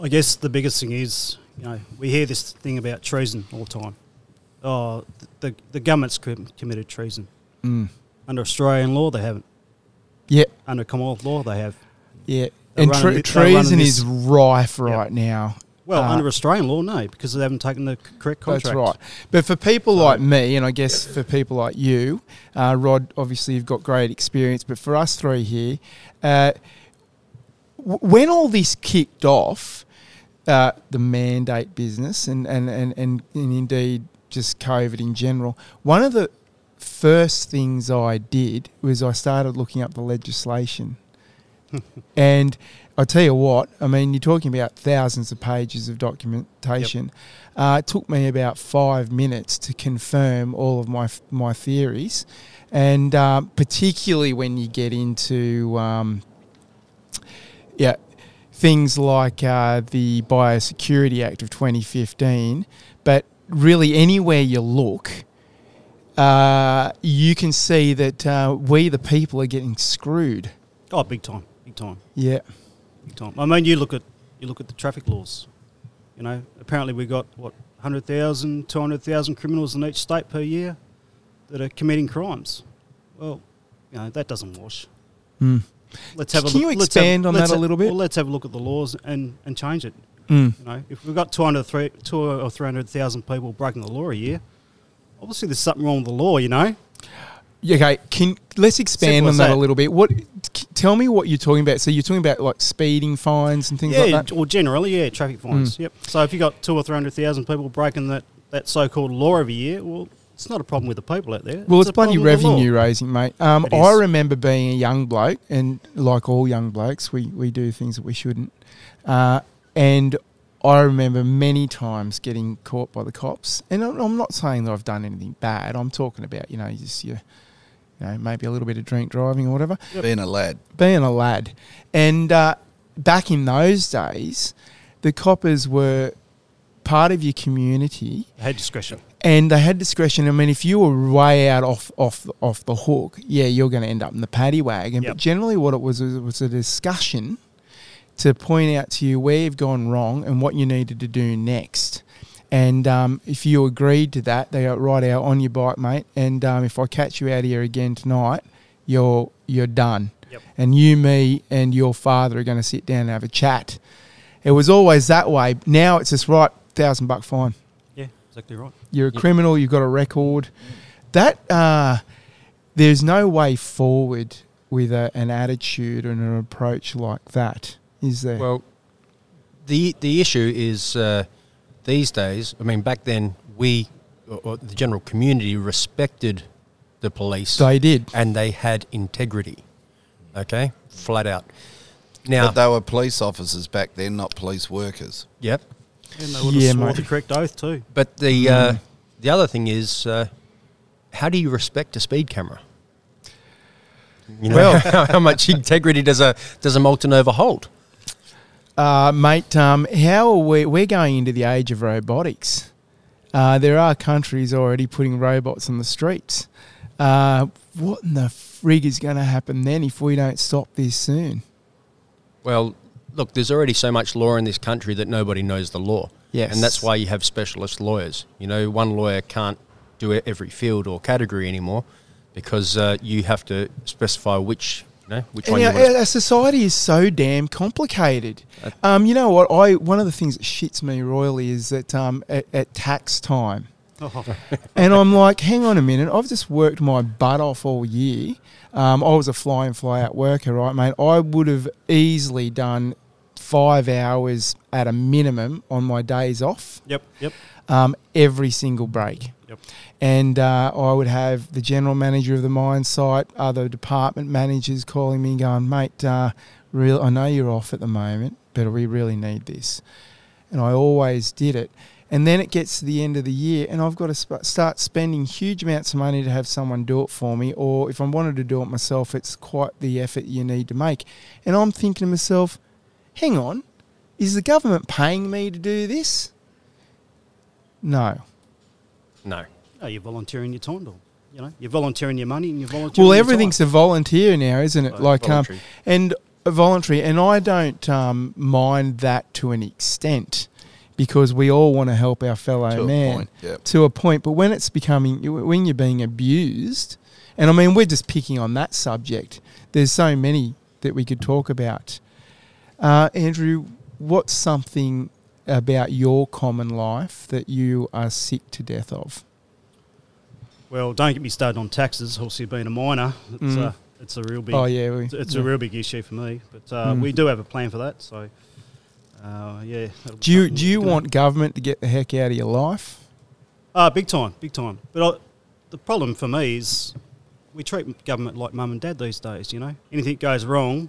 I guess the biggest thing is, you know, we hear this thing about treason all the time. Oh, the the government's committed treason. Mm. Under Australian law, they haven't. Yeah, Under Commonwealth law, they have. yeah. They're and tre- running treason is rife right now. Well, Uh, under Australian law, no, because they haven't taken the correct contract. That's right. But for people like me, and I guess for people like you, uh, Rod, obviously you've got great experience, but for us three here, uh, w- when all this kicked off, uh, the mandate business and, and, and, and, and indeed just COVID in general, one of the first things I did was I started looking up the legislation. (laughs) and I tell you what, I mean, you're talking about thousands of pages of documentation. Uh, it took me about five minutes to confirm all of my my theories, and um, particularly when you get into um, yeah things like uh, the Biosecurity Act of 2015, but really anywhere you look. Uh, you can see that uh, we, the people, are getting screwed. Oh, big time, big time, Yeah, big time. I mean, you look at you look at the traffic laws. You know, apparently we got what 100,000, 200,000 criminals in each state per year that are committing crimes. Well, you know that doesn't wash. Mm. Let's have a Can look. you let's have- expand on that a little bit? Well, let's have a look at the laws and, and change it. Mm. You know, if we've got 200, three, two or 300,000 people breaking the law a year, obviously there's something wrong with the law, you know? Okay, can let's expand Simple on as that, a little bit. What? c- Tell me what you're talking about. So you're talking about like speeding fines and things yeah, like that. or generally, yeah, traffic fines. Mm. Yep. So if you got two or 300,000 people breaking that, that so-called law every year, well, it's not a problem with the people out there. Well, it's a bloody problem with the law. revenue raising, mate. Um, It I is. remember being a young bloke, and like all young blokes, we, we do things that we shouldn't. Uh, and I remember many times getting caught by the cops. And I'm I'm not saying that I've done anything bad. I'm talking about, you know, just your, you know, maybe a little bit of drink driving or whatever. Being a lad. being a lad. And uh, back in those days, the coppers were part of your community They had discretion. and they had discretion. I mean, if you were way out off off off the hook, yeah, you're going to end up in the paddy wagon. Yep. But generally, what it was was, was a discussion to point out to you where you've gone wrong and what you needed to do next. And um, if you agreed to that, they go right out on your bike, mate. And um, if I catch you out here again tonight, you're you're done. Yep. And you, me, and your father are going to sit down and have a chat. It was always that way. Now it's just right, thousand buck fine Yeah, exactly right. you're a Yep. criminal, you've got a record. That uh, there's no way forward with a, an attitude and an approach like that, is there? Well, the the issue is uh, these days. I mean, back then we, or, or the general community, respected the police they did. and they had integrity. Okay, flat out. Now, But they were police officers back then, not police workers. yep. And they would have Yeah, swore mate. the correct oath too. But the uh, Mm. the other thing is, uh, how do you respect a speed camera? You know, Well- how, (laughs) how much integrity does a does a Multanova hold? Uh, mate, um, how are we? We're going into the age of robotics. Uh, there are countries already putting robots on the streets. Uh, what in the frig is going to happen then if we don't stop this soon? Well, look, there's already so much law in this country that nobody knows the law. Yes. And that's why you have specialist lawyers. You know, one lawyer can't do every field or category anymore because uh, you have to specify which, know, which And one our, our society is so damn complicated. Um, you know what? I one of the things that shits me royally is that um, at, at tax time, (laughs) and I'm like, hang on a minute, I've just worked my butt off all year. Um, I was a fly in, fly out worker, right, mate? I would have easily done five hours at a minimum on my days off, yep, yep, um, every single break. yep. And uh, I would have the general manager of the mine site, other department managers calling me and going, mate, uh, real, I know you're off at the moment, but we really need this. And I always did it. And then it gets to the end of the year, and I've got to sp- start spending huge amounts of money to have someone do it for me. Or if I wanted to do it myself, it's quite the effort you need to make. And I'm thinking to myself, hang on, is the government paying me to do this? No. no. No, you're volunteering your time, Bill. You know, you're volunteering your money and you're volunteering. Well, your everything's time. a volunteer now, isn't it? Right, like, um, and a voluntary, and I don't um, mind that to an extent because we all want to help our fellow To a man point, yep. to a point. But when it's becoming, when you're being abused, and I mean, we're just picking on that subject. There's so many that we could talk about. Uh, Andrew, what's something about your common life that you are sick to death of? Well, don't get me started on taxes. Obviously, being a miner, it's, Mm. uh, it's a real big. oh yeah, we, it's, yeah. a real big issue for me. But uh, Mm. we do have a plan for that. So, uh, yeah. Do you do you want government to get the heck out of your life? Ah, big time, big time. But I, the problem for me is we treat government like mum and dad these days. You know, anything goes wrong,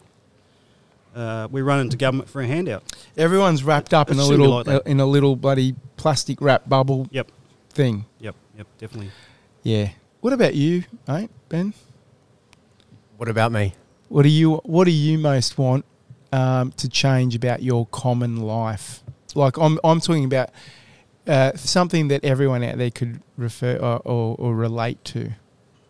uh, we run into government for a handout. Everyone's wrapped up It in a little like in a little bloody plastic wrap bubble Yep, thing. yep, yep, definitely. Yeah. What about you, mate, Ben? What about me? What do you What do you most want um, to change about your common life? Like I'm I'm talking about uh, something that everyone out there could refer or, or, or relate to.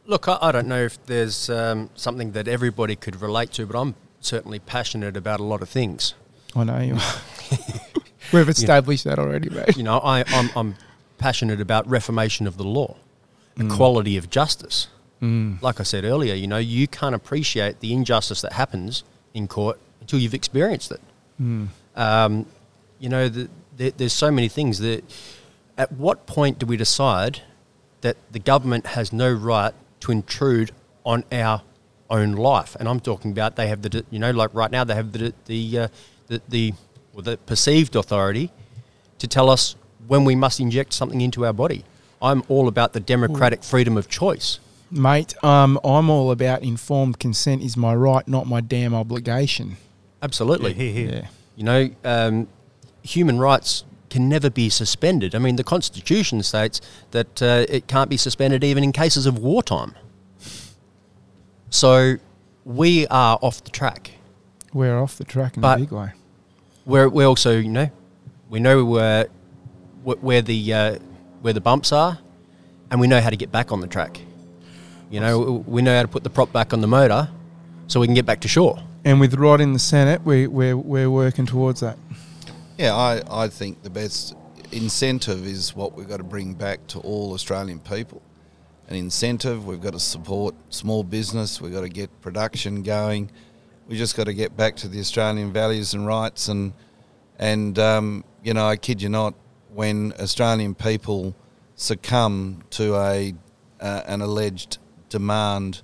Look, I, I don't know if there's um, something that everybody could relate to, but I'm certainly passionate about a lot of things. I know you. are. (laughs) We've (laughs) established that already, mate. You know, I, I'm, I'm passionate about reformation of the law, Mm. equality of justice. Mm. Like I said earlier, you know, you can't appreciate the injustice that happens in court until you've experienced it. Mm. Um, you know, the, there, there's so many things that. At what point do we decide that the government has no right to intrude on our own life? And I'm talking about they have the, you know, like right now they have the the uh, the, the, well, the perceived authority to tell us when we must inject something into our body. I'm all about the democratic freedom of choice. Mate, um, I'm all about informed consent is my right, not my damn obligation. Absolutely. Yeah, here, here. Yeah. You know, um, human rights can never be suspended. I mean, the Constitution states that uh, it can't be suspended even in cases of wartime. So we are off the track. We're off the track in But- a big way. We're, we also, you know, we know where, wh- where the uh, where the bumps are, and we know how to get back on the track. You know, we know how to put the prop back on the motor, so we can get back to shore. And with Rod in the Senate, we, we're, we're working towards that. Yeah, I, I think the best incentive is what we've got to bring back to all Australian people. An incentive, we've got to support small business, we've got to get production going, we just got to get back to the Australian values and rights. And, and um, you know, I kid you not, when Australian people succumb to a, uh, an alleged demand,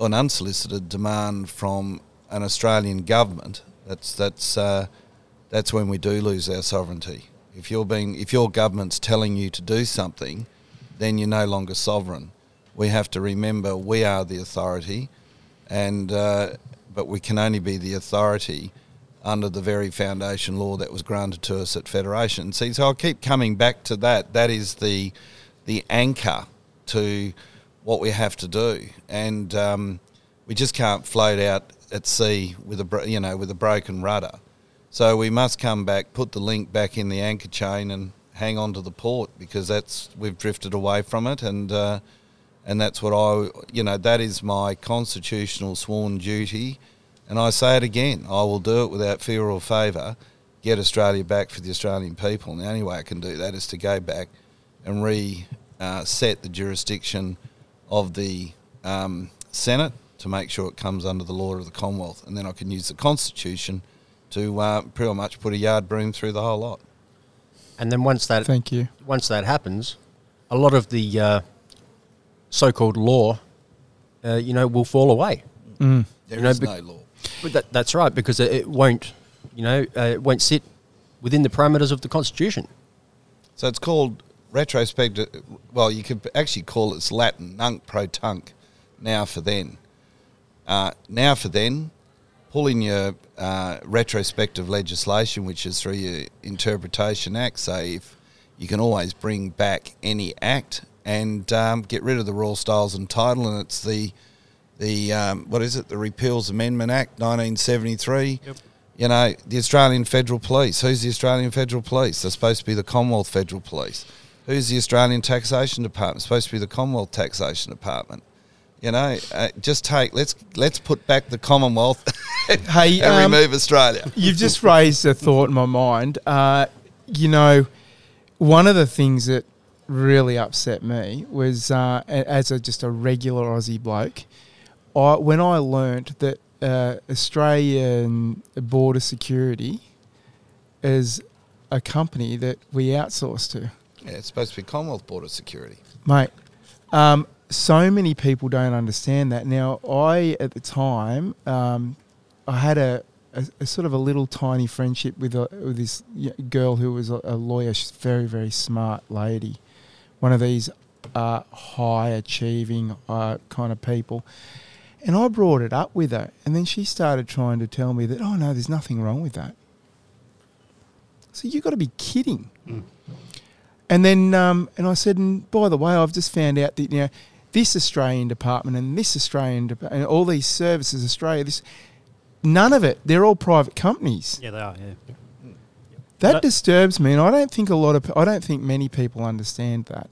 an unsolicited demand from an Australian government, that's, that's, uh, that's when we do lose our sovereignty. If you're being, if your government's telling you to do something, then you're no longer sovereign. We have to remember we are the authority, and uh, but we can only be the authority under the very foundation law that was granted to us at federation. See, so I'll keep coming back to that. That is the the anchor to what we have to do, and um, we just can't float out at sea with a you know with a broken rudder. So we must come back, put the link back in the anchor chain, and hang on to the port because that's we've drifted away from it, and uh, and that's what I you know that is my constitutional sworn duty, and I say it again, I will do it without fear or favour. Get Australia back for the Australian people. And the only way I can do that is to go back and reset the jurisdiction of the um, Senate to make sure it comes under the law of the Commonwealth, and then I can use the Constitution to uh, pretty much put a yard broom through the whole lot. And then once that Thank you. once that happens, a lot of the uh, so-called law, uh, you know, will fall away. Mm. There You know, is bec- no law. But that, that's right because it, won't, you know, uh, it won't sit within the parameters of the constitution. So it's called retrospective. Well, you could actually call it Latin nunc pro tunc, now for then. Uh, now for then, pull in your uh, retrospective legislation, which is through your interpretation act. So if you can always bring back any act and um, get rid of the Royal Styles and Title, and it's the the um, what is it? The Repeals Amendment Act, 1973. Yep. You know, the Australian Federal Police. Who's the Australian Federal Police? They're supposed to be the Commonwealth Federal Police. Who's the Australian Taxation Department? Supposed to be the Commonwealth Taxation Department. You know, uh, just take let's let's put back the Commonwealth (laughs) Hey, and um, remove Australia. (laughs) You've just raised a thought in my mind. Uh, you know, one of the things that really upset me was uh, as a, just a regular Aussie bloke, I, when I learnt that uh, Australian Border Security is a company that we outsource to. Yeah, it's supposed to be Commonwealth Border Security. Mate, um, so many people don't understand that. Now, I, at the time, um, I had a, a, a sort of a little tiny friendship with, a, with this girl who was a, a lawyer. She's a very, very smart lady. One of these uh, high achieving uh, kind of people. And I brought it up with her. And then she started trying to tell me that, oh, no, there's nothing wrong with that. So you've got to be kidding. And then, um, and I said, and by the way, I've just found out that you know this Australian department and this Australian dep- and all these services, Australia, this none of it. They're all private companies. Yeah, they are. Yeah. That But- disturbs me, and I don't think a lot of, I don't think many people understand that.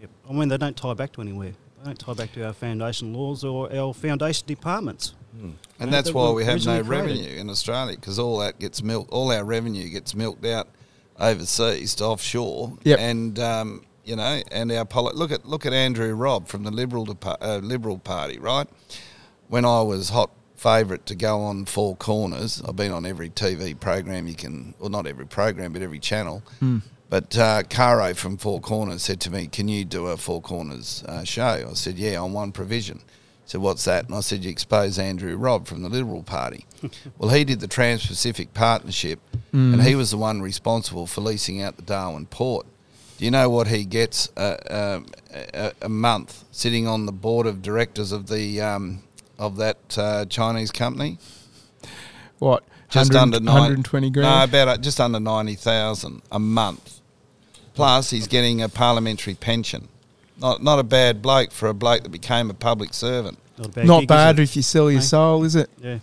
Yep. I mean, they don't tie back to anywhere. They don't tie back to our foundation laws or our foundation departments. And Yeah, that's why we have no originally created. revenue in Australia because all that gets milked, all our revenue gets milked out overseas to offshore. Yep. And um, you know, and our poli- look at look at Andrew Robb from the Liberal Depa- uh, Liberal Party, right? When I was hot favourite to go on Four Corners, I've been on every TV program you can, well, not every program, but every channel. But uh, Caro from Four Corners said to me, "Can you do a Four Corners uh, show?" I said, "Yeah, on one provision." He said, "What's that?" And I said, "You expose Andrew Robb from the Liberal Party." (laughs) well, he did the Trans-Pacific Partnership, and he was the one responsible for leasing out the Darwin port. Do you know what he gets uh, um, a, a month sitting on the board of directors of the um, of that uh, Chinese company? What? Just 100 under nine, 120 grand. No, about just under ninety thousand a month. Plus, he's getting a parliamentary pension. Not not a bad bloke for a bloke that became a public servant. Not, bad Not gig, bad if you sell your Hey? soul, is it? Yeah.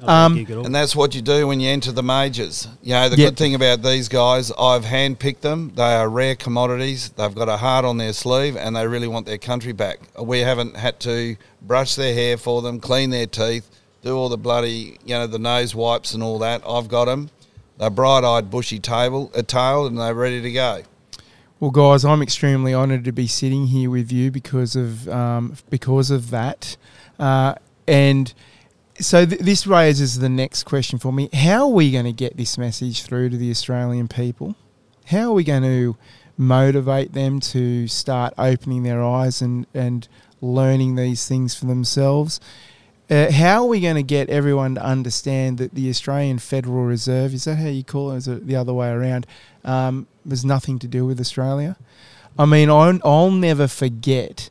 Um, bad gig at all. And that's what you do when you enter the majors. You know, the Yep. good thing about these guys, I've handpicked them. They are rare commodities. They've got a heart on their sleeve and they really want their country back. We haven't had to brush their hair for them, clean their teeth, do all the bloody, you know, the nose wipes and all that. I've got them. They're bright-eyed, bushy table, a tail, and they're ready to go. Well, guys, I'm extremely honoured to be sitting here with you because of um, because of that, uh, and so th- this raises the next question for me: How are we going to get this message through to the Australian people? How are we going to motivate them to start opening their eyes and and learning these things for themselves? Uh, how are we going to get everyone to understand that the Australian Federal Reserve is that how you call it? Is it the other way around? Um, has nothing to do with Australia. I mean, I'll, I'll never forget.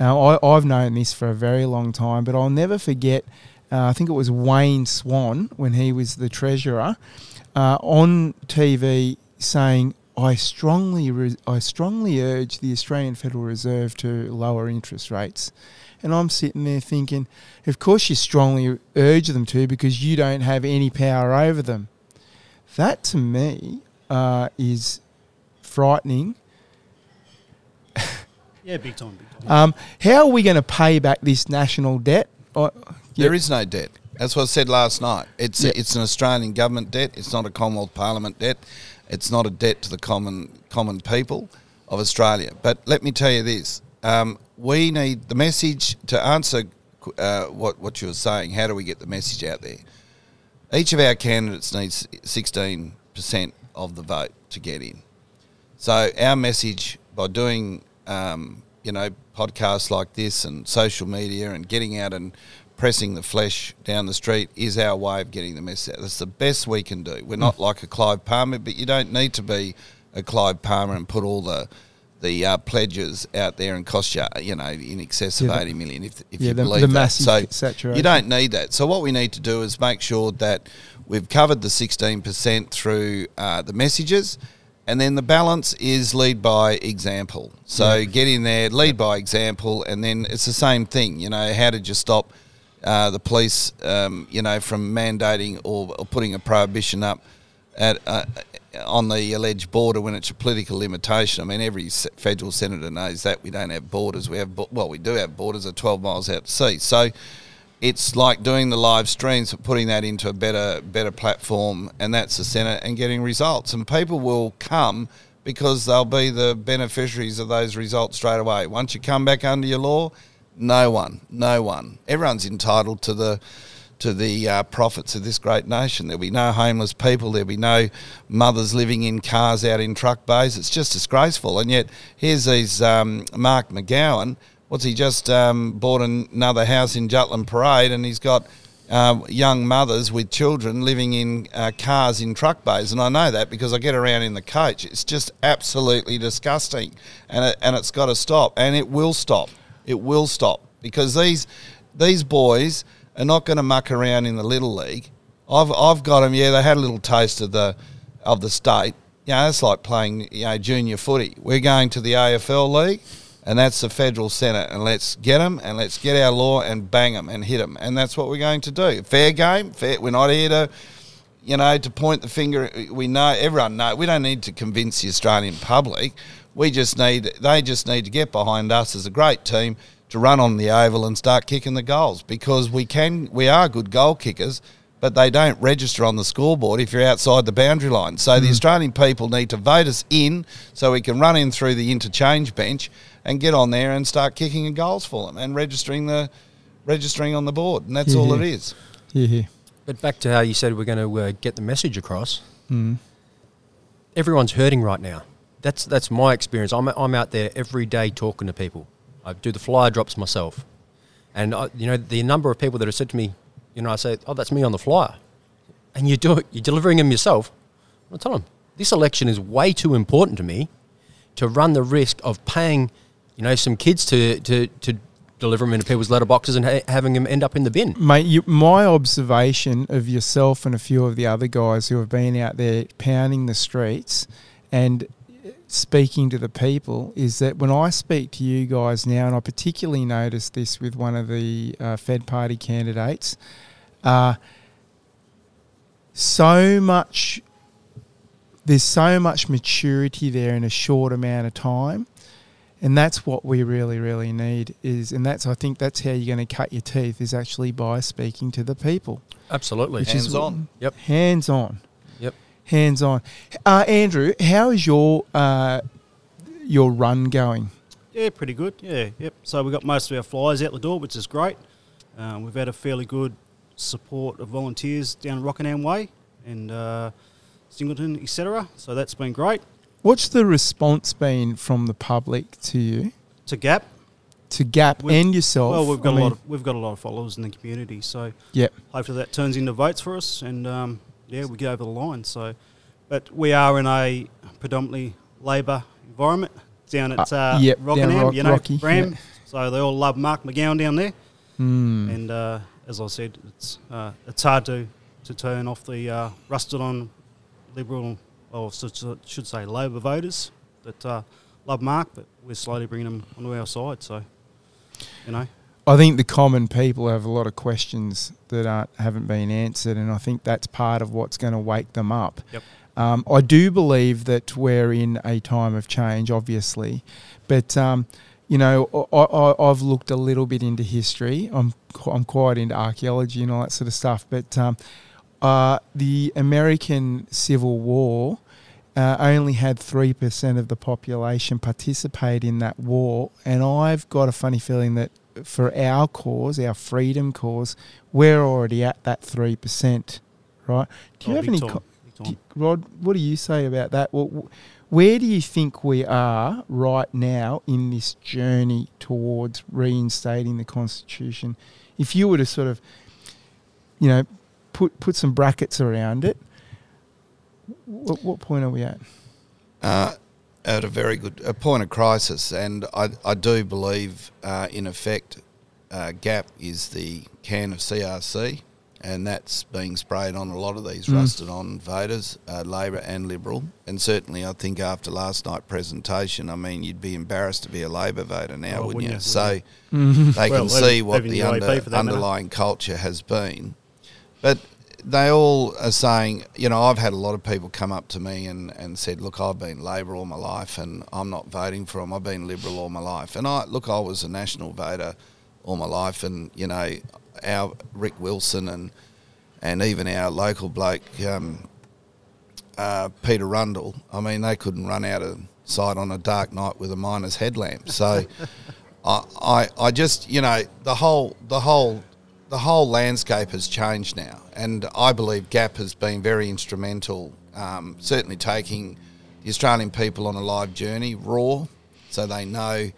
Uh, I, I've known this for a very long time, but I'll never forget. Uh, I think it was Wayne Swan when he was the treasurer uh, on TV saying, "I strongly, re- I strongly urge the Australian Federal Reserve to lower interest rates." And I'm sitting there thinking, of course you strongly urge them to because you don't have any power over them. That to me uh, is frightening. (laughs) Yeah, big time, big time. Um, how are we going to pay back this national debt? Uh, yeah, There is no debt. That's what I said last night. It's Yeah. it's an Australian government debt. It's not a Commonwealth Parliament debt. It's not a debt to the common common people of Australia. But let me tell you this: um, we need the message to answer uh, what what you were saying. How do we get the message out there? Each of our candidates needs sixteen percent of the vote to get in. So our message by doing, um, you know, podcasts like this and social media and getting out and pressing the flesh down the street is our way of getting the message out. That's the best we can do. We're not like a Clive Palmer, but you don't need to be a Clive Palmer and put all the the uh, pledges out there and cost you, you know, in excess of Yeah, eighty million if, if yeah, you the- believe the that. So saturation. you don't need that. So what we need to do is make sure that we've covered the sixteen percent through uh, the messages, and then the balance is lead by example. So get in there, lead by example, and then it's the same thing. You know, how did you stop uh, the police? Um, you know, from mandating or, or putting a prohibition up at. Uh, on the alleged border when it's a political limitation. I mean, every federal senator knows that we don't have borders. We have, well, we do have borders at 12 miles out to sea. So it's like doing the live streams, but putting that into a better better platform, and that's the Senate, and getting results. And people will come because they'll be the beneficiaries of those results straight away. Once you come back under your law, no one, no one, everyone's entitled to the to the uh, profits of this great nation. There'll be no homeless people. There'll be no mothers living in cars out in truck bays. It's just disgraceful. And yet, here's these um, Mark McGowan. What's he just um, bought another house in Jutland Parade, and he's got uh, young mothers with children living in uh, cars in truck bays, and I know that because I get around in the coach. It's just absolutely disgusting, and it, and it's got to stop, and it will stop. It will stop because these these boys are not going to muck around in the little league. I've I've got them. Yeah, they had a little taste of the of the state. Yeah, it's like playing you know junior footy. We're going to the AFL league, and that's the federal senate. And let's get them, and let's get our law and bang them and hit them. And that's what we're going to do. Fair game. Fair. We're not here to you know, to point the finger. We know everyone know. We don't need to convince the Australian public. We just need. They just need to get behind us as a great team to run on the oval and start kicking the goals because we can. We are good goal kickers, but they don't register on the scoreboard if you're outside the boundary line. So the Australian people need to vote us in so we can run in through the interchange bench and get on there and start kicking the goals for them and registering the registering on the board. And that's all Yeah. it is. yeah, But back to how you said we're going to uh, get the message across. Mm. Everyone's hurting right now. That's that's my experience. I'm I'm out there every day talking to people. I do the flyer drops myself, and I, you know the number of people that have said to me, you know, I say, oh, that's me on the flyer, and you do it. You're delivering them yourself. I tell them this election is way too important to me to run the risk of paying, you know, some kids to to to deliver them into people's letterboxes and ha- having them end up in the bin. Mate, you, my observation of yourself and a few of the other guys who have been out there pounding the streets and speaking to the people is that when I speak to you guys now, and I particularly noticed this with one of the uh, Fed Party candidates, uh, so much, there's so much maturity there in a short amount of time. And that's what we really, really need is, and that's I think that's how you're going to cut your teeth is actually by speaking to the people, Absolutely. which is Hands on. Yep. hands on. Hands on. Uh, Andrew, how is your uh, your run going? Yeah, pretty good. Yeah, yep. So we got most of our flyers out the door, which is great. Um, we've had a fairly good support of volunteers down Rockingham Way and uh, Singleton, etc. So that's been great. What's the response been from the public to you, To Gap, to Gap We've- and yourself? well, we've got I a mean, lot. Of, we've got a lot of followers in the community. So Yep. hopefully that turns into votes for us, and um, yeah, we get over the line. So, but we are in a predominantly Labor environment down at Uh, uh, yep, Rockingham. Rock- you know, Rocky, Bram. yeah. So they all love Mark McGowan down there. Mm. And uh, as I said, it's uh, it's hard to, to turn off the uh, rusted on Liberal, or should should say Labor voters that uh, love Mark, but we're slowly bringing them onto our side. So, you know, I think the common people have a lot of questions that aren't, haven't been answered, and I think that's part of what's going to wake them up. Yep. Um, I do believe that we're in a time of change, obviously, but um, you know, I, I, I've looked a little bit into history. I'm I'm quite into archaeology and all that sort of stuff, but um, uh, the American Civil War. Uh, only had 3% of the population participate in that war. And I've got a funny feeling that for our cause, our freedom cause, we're already at that 3%, right? Do you Oh, have any, co- do you- Rod, what do you say about that? Well, where do you think we are right now in this journey towards reinstating the Constitution? If you were to sort of, you know, put put some brackets around it, what, what point are we at? uh, at a very good a point of crisis, and I, I do believe, uh, in effect, uh, GAP is the can of CRC, and that's being sprayed on a lot of these Mm. rusted on voters, uh, Labor and Liberal, and certainly I think after last night's presentation, I mean you'd be embarrassed to be a Labor voter now, Oh, wouldn't, wouldn't you? So they (laughs) Well, can see what the the under, matter. underlying culture has been. But they all are saying, you know, I've had a lot of people come up to me and, and said, look, I've been Labor all my life and I'm not voting for them. I've been Liberal all my life. And I look, I was a national voter all my life, and you know, our Rick Wilson and and even our local bloke. Um, uh, Peter Rundle. I mean, they couldn't run out of sight on a dark night with a miner's headlamp. So, (laughs) I, I, I just, you know, the whole, the whole, the whole landscape has changed now, and I believe Gap has been very instrumental, um, certainly taking the Australian people on a live journey, raw, so they know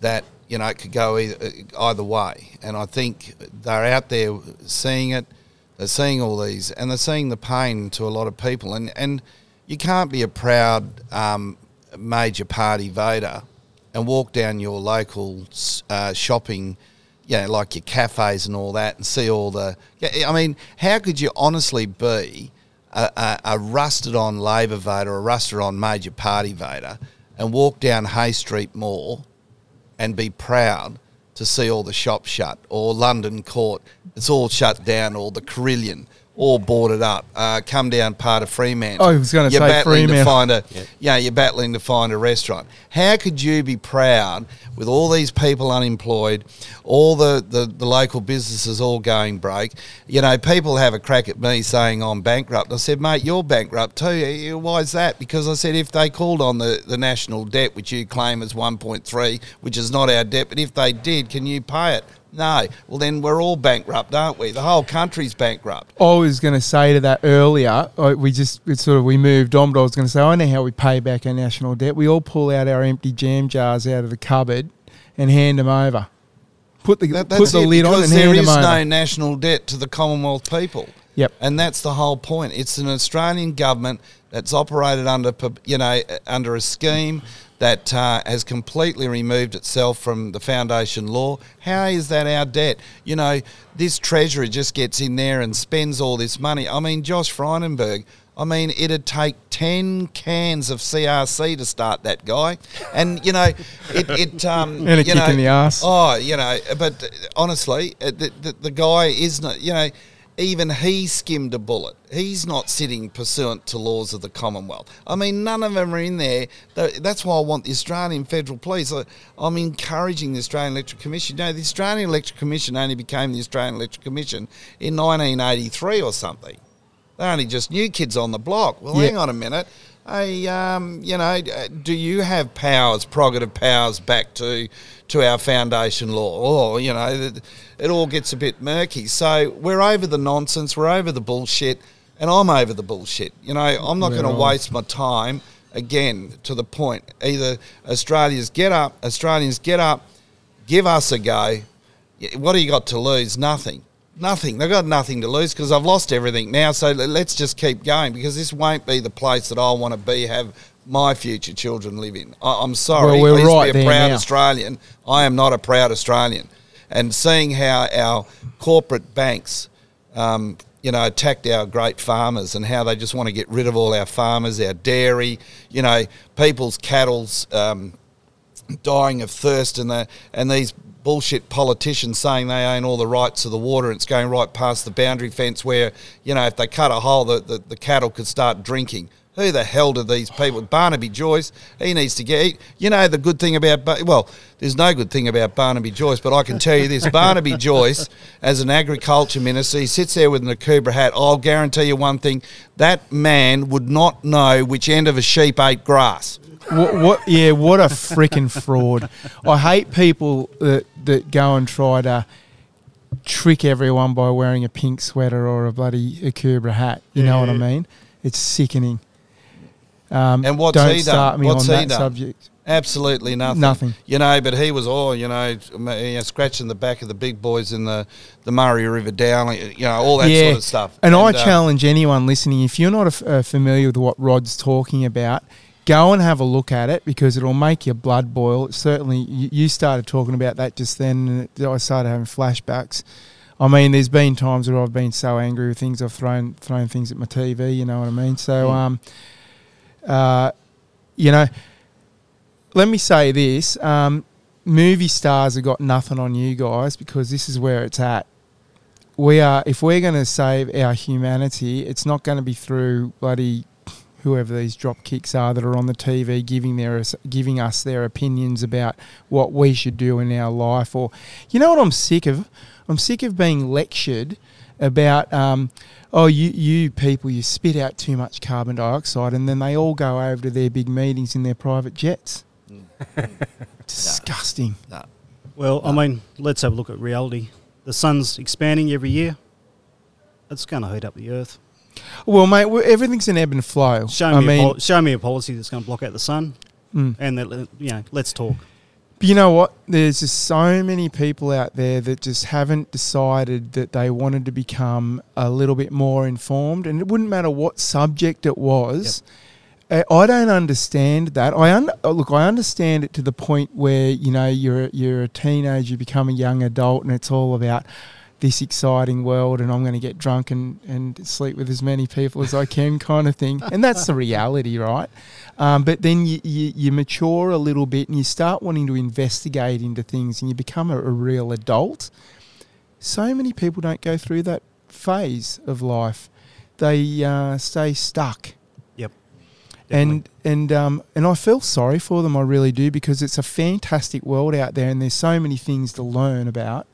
that you know it could go either, either way. And I think they're out there seeing it. They're seeing all these, and they're seeing the pain to a lot of people. And and you can't be a proud um, major party voter and walk down your local uh, shopping, you know, like your cafes and all that, and see all the. I mean, how could you honestly be a, a, a rusted on Labor voter, a rusted on major party voter, and walk down Hay Street Mall and be proud to see all the shops shut or London Court, it's all shut down, or the Carillon, all boarded up. Uh, come down part of Fremantle. Oh, I was gonna You're say battling to find a, yeah, you're battling to find a restaurant. How could you be proud with all these people unemployed, all the, the, the local businesses all going broke? You know, people have a crack at me saying I'm bankrupt. I said, mate, you're bankrupt too. Yeah, Why is that? Because I said if they called on the, the national debt, which you claim is 1.3, which is not our debt, but if they did, can you pay it? No. Well, then we're all bankrupt, aren't we? The whole country's bankrupt. I was going to say to that earlier. We just sort of we moved on, but I was going to say I know how we pay back our national debt. We all pull out our empty jam jars out of the cupboard and hand them over. Put the That, put the it, lid on and hand them over. no national debt to the Commonwealth people. Yep. And that's the whole point. It's an Australian government that's operated under, you know, under a scheme that uh, has completely removed itself from the foundation law. How is that our debt? You know, this treasury just gets in there and spends all this money. I mean, Josh Frydenberg. I mean, it'd take ten cans of CRC to start that guy, and you know, it, it um, (laughs) And a you kick know, in the arse. Oh, you know, but honestly, uh, the, the, the guy is not, you know, even he skimmed a bullet. He's not sitting pursuant to laws of the Commonwealth. I mean, none of them are in there. That's why I want the Australian Federal Police. I'm encouraging the Australian Electoral Commission. No, the Australian Electoral Commission only became the Australian Electoral Commission in 1983 or something. They're only just new kids on the block. Well, Yeah. hang on a minute. Hey, um, you know, uh, do you have powers, prerogative powers, back to to our foundation law? Or you know, it, it all gets a bit murky. So we're over the nonsense. We're over the bullshit, and I'm over the bullshit. You know, I'm not going to waste my time again. To the point, either Australians get up, Australians get up, give us a go. What do you got to lose? Nothing. Nothing. They've got nothing to lose because I've lost everything now. So let's just keep going because this won't be the place that I want to be, have my future children live in. I, I'm sorry. Well, we're I used right to be a proud now. Australian. I am not a proud Australian. And seeing how our corporate banks, um, you know, attacked our great farmers and how they just want to get rid of all our farmers, our dairy, you know, people's cattle's um, dying of thirst and the and these bullshit politicians saying they own all the rights to the water and it's going right past the boundary fence where, you know, if they cut a hole, the, the, the cattle could start drinking. Who the hell do these people? Barnaby Joyce, he needs to get. You know the good thing about well, there's no good thing about Barnaby Joyce, but I can tell you this: (laughs) Barnaby Joyce, as an agriculture minister, he sits there with an Akubra hat. I'll guarantee you one thing: that man would not know which end of a sheep ate grass. What, what? Yeah, what a freaking fraud! I hate people that that go and try to trick everyone by wearing a pink sweater or a bloody Akubra hat. You know what I mean? It's sickening. Um, And what's don't he done? start me What's on he that done? subject. Absolutely nothing. Nothing. You know, but he was all you know, you know, scratching the back of the big boys in the, the Murray River down, you know, all that sort of stuff. And, I uh, challenge anyone listening, if you're not f- uh, familiar with what Rod's talking about, go and have a look at it because it'll make your blood boil. It certainly, you, you started talking about that just then, and I started having flashbacks. I mean, there's been times where I've been so angry with things, I've thrown thrown things at my TV. You know what I mean? So, Mm. um, uh, you know, let me say this: um, movie stars have got nothing on you guys because this is where it's at we are if we're going to save our humanity, it's not going to be through bloody whoever these drop kicks are that are on the TV giving their giving us their opinions about what we should do in our life. Or you know what I'm sick of? I'm sick of being lectured about. Um, Oh, you, you people, you spit out too much carbon dioxide, and then they all go over to their big meetings in their private jets. (laughs) Disgusting. no. Well, I mean, let's have a look at reality. The sun's expanding every year. It's going to heat up the earth. Well, mate, we- everything's an eb and flow. Show I me, mean, a pol- show me a policy that's going to block out the sun, mm. and that, you know, let's talk. But you know what? There's just so many people out there that just haven't decided that they wanted to become a little bit more informed, and it wouldn't matter what subject it was. Uh, I don't understand that. I un- uh, look. I understand it to the point where you know you're you're a teenager, you become a young adult, and it's all about this exciting world, and I'm going to get drunk and, and sleep with as many people as I can, kind of thing. And that's the reality, right? Um, but then you, you, you mature a little bit and you start wanting to investigate into things and you become a, a real adult. So many people don't go through that phase of life. They uh, stay stuck. Yep. And and um, and I feel sorry for them. I really do because it's a fantastic world out there, and there's so many things to learn about.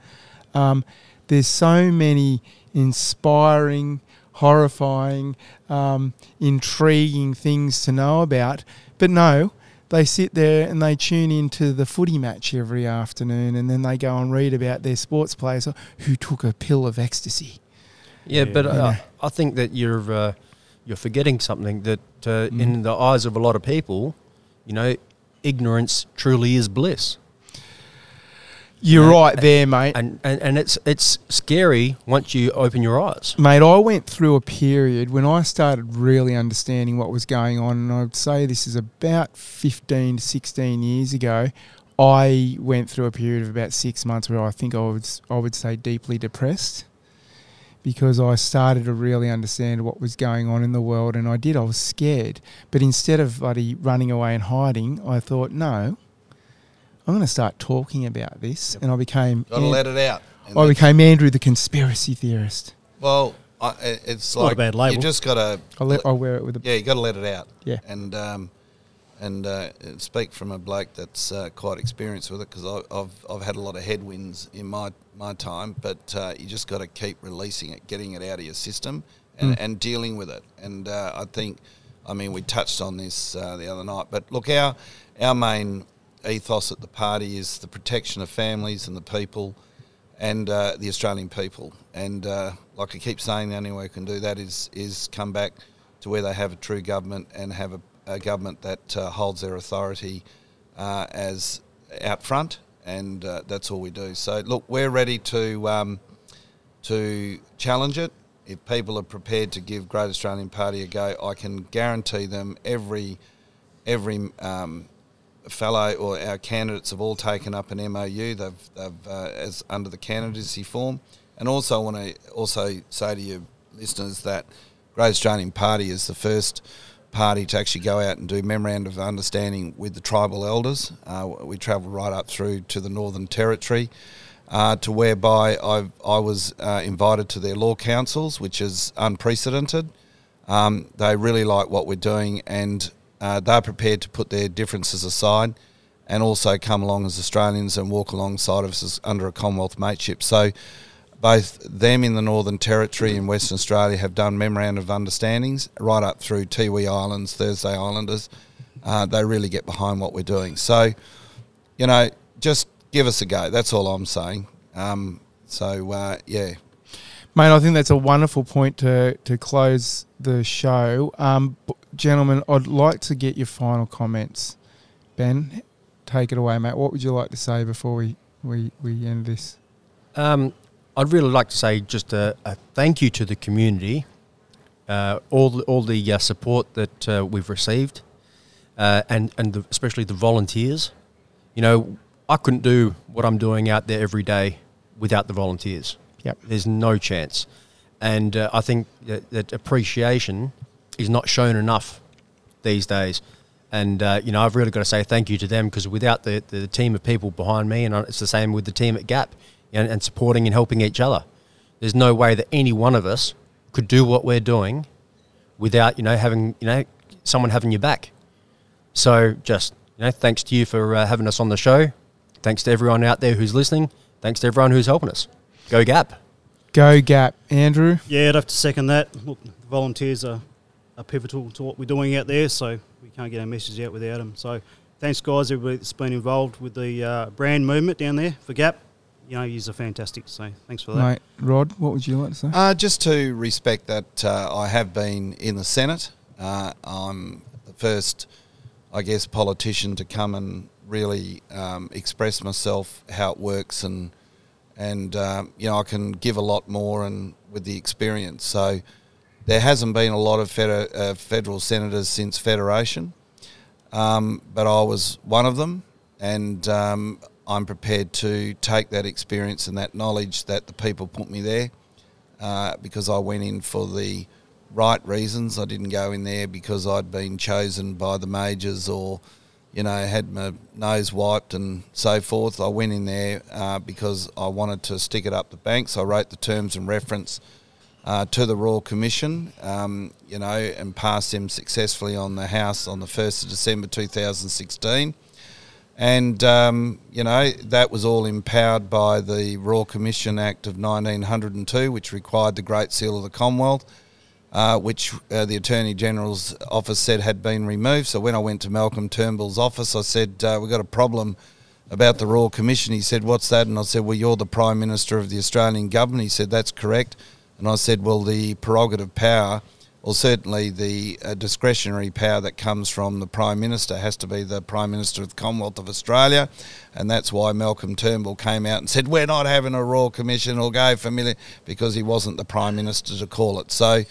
Um, there's so many inspiring, horrifying, um, intriguing things to know about. But no, they sit there and they tune into the footy match every afternoon, and then they go and read about their sports players who took a pill of ecstasy. Yeah, Yeah. but uh, I think that you're uh, you're forgetting something that uh, Mm. in the eyes of a lot of people, you know, ignorance truly is bliss, You're right there, mate. and, and and it's it's scary once you open your eyes. Mate, I went through a period when I started really understanding what was going on, and I'd say this is about 15 to 16 years ago. I went through a period of about six months where I think I would, I would say deeply depressed because I started to really understand what was going on in the world, and I did. I was scared. But instead of bloody running away and hiding, I thought, no, I'm going to start talking about this. And I became, Got to let it out. And I that's- became Andrew the conspiracy theorist. well, I, it's Not a like bad label. you just got to I'll, let, I'll wear it with a Yeah, you got to let it out. Yeah. And um, and uh, speak from a bloke that's uh, quite experienced with it because I've I've had a lot of headwinds in my my time, but uh, you just got to keep releasing it, getting it out of your system, and, Mm. and dealing with it. And uh, I think, I mean, we touched on this uh, the other night, but look, our our main ethos at the party is the protection of families and the people and uh, the Australian people. And uh, like I keep saying, the only way we can do that is is come back to where they have a true government and have a, a government that uh, holds their authority uh, as out front, and uh, that's all we do. So look, we're ready to um, to challenge it. If people are prepared to give Great Australian Party a go, I can guarantee them every every um, fellow or our candidates have all taken up an MOU. They've, they've uh, as under the candidacy form, and also I want to also say to your listeners that Great Australian Party is the first party to actually go out and do memorandum of understanding with the tribal elders. Uh, we travelled right up through to the Northern Territory. Uh, to whereby I, I was uh, invited to their law councils, which is unprecedented. Um, they really like what we're doing, and uh, they're prepared to put their differences aside and also come along as Australians and walk alongside of us under a Commonwealth mateship. So both them in the Northern Territory and Western Australia have done memorandum of understandings right up through Tiwi Islands, Thursday Islanders. Uh, they really get behind what we're doing. So, you know, just give us a go. That's all I'm saying. Um, so, uh, yeah. Mate, I think that's a wonderful point to, to close the show. Um, gentlemen, I'd like to get your final comments. Ben, take it away, mate. What would you like to say before we, we, we end this? Um, I'd really like to say just a, a thank you to the community, uh, all the, all the uh, support that uh, we've received, uh, and and the, especially the volunteers. You know, I couldn't do what I'm doing out there every day without the volunteers. Yep. There's no chance, and uh, I think that, that appreciation is not shown enough these days. And uh, you know, I've really got to say thank you to them because without the, the team of people behind me, and it's the same with the team at Gap, and, and supporting and helping each other. There's no way that any one of us could do what we're doing without you know having you know someone having your back. So just you know, thanks to you for uh, having us on the show. Thanks to everyone out there who's listening. Thanks to everyone who's helping us. Go Gap. Go Gap, Andrew. Yeah, I'd have to second that. Look, volunteers are, are pivotal to what we're doing out there, so we can't get our message out without them. So thanks, guys, everybody that's been involved with the uh, Brand movement down there for Gap. You know, you're fantastic. So thanks for that. Mate, Rod, what would you like to say? Uh, just to respect that uh, I have been in the Senate. Uh, I'm the first, I guess, politician to come and really um, express myself how it works and and um, you know I can give a lot more and with the experience. So there hasn't been a lot of feder- uh, federal senators since federation, um, but I was one of them, and um, I'm prepared to take that experience and that knowledge that the people put me there uh, because I went in for the right reasons. I didn't go in there because I'd been chosen by the majors or, you know, had my nose wiped and so forth. I went in there uh, because I wanted to stick it up the banks. I wrote the terms and reference uh, to the Royal Commission, um, you know, and passed them successfully on the House on the 1st of December 2016. And, um, you know, that was all empowered by the Royal Commission Act of 1902, which required the Great Seal of the Commonwealth, uh, which uh, the Attorney General's office said had been removed. So when I went to Malcolm Turnbull's office, I said, uh, We've got a problem about the Royal Commission. He said, What's that? And I said, Well, you're the Prime Minister of the Australian Government. He said, That's correct. And I said, Well, the prerogative power or certainly the uh, discretionary power that comes from the Prime Minister has to be the Prime Minister of the Commonwealth of Australia, and that's why Malcolm Turnbull came out and said, We're not having a Royal Commission or go familiar, because he wasn't the Prime Minister to call it. So,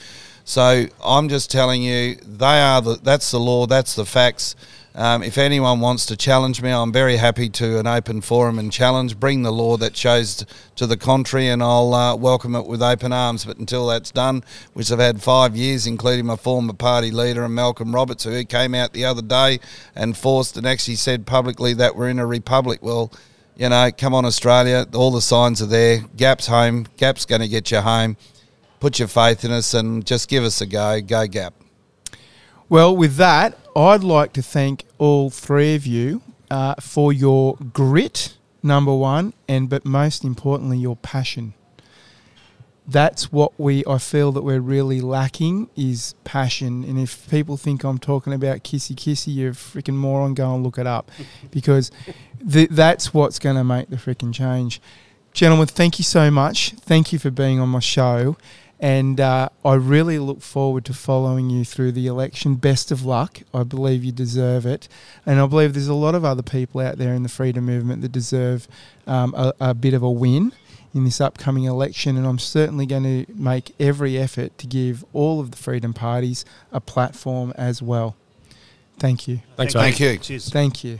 so I'm just telling you, they are the, that's the law, that's the facts. Um, if anyone wants to challenge me, I'm very happy to an open forum and challenge. Bring the law that shows to the contrary, and I'll uh, welcome it with open arms. But until that's done, which I've had five years, including my former party leader and Malcolm Roberts, who came out the other day and forced and actually said publicly that we're in a republic. Well, you know, come on, Australia, all the signs are there. Gap's home. Gap's going to get you home. Put your faith in us and just give us a go. Go, Gap. Well, with that, I'd like to thank all three of you uh, for your grit, number one, and but most importantly, your passion. That's what we I feel that we're really lacking is passion. And if people think I'm talking about kissy kissy, you're a freaking moron. Go and look it up, (laughs) because th- that's what's going to make the freaking change. Gentlemen, thank you so much. Thank you for being on my show. And uh, I really look forward to following you through the election. Best of luck. I believe you deserve it. And I believe there's a lot of other people out there in the freedom movement that deserve um, a, a bit of a win in this upcoming election. And I'm certainly going to make every effort to give all of the freedom parties a platform as well. Thank you. Thanks, Thank mate. you. Cheers. Thank you.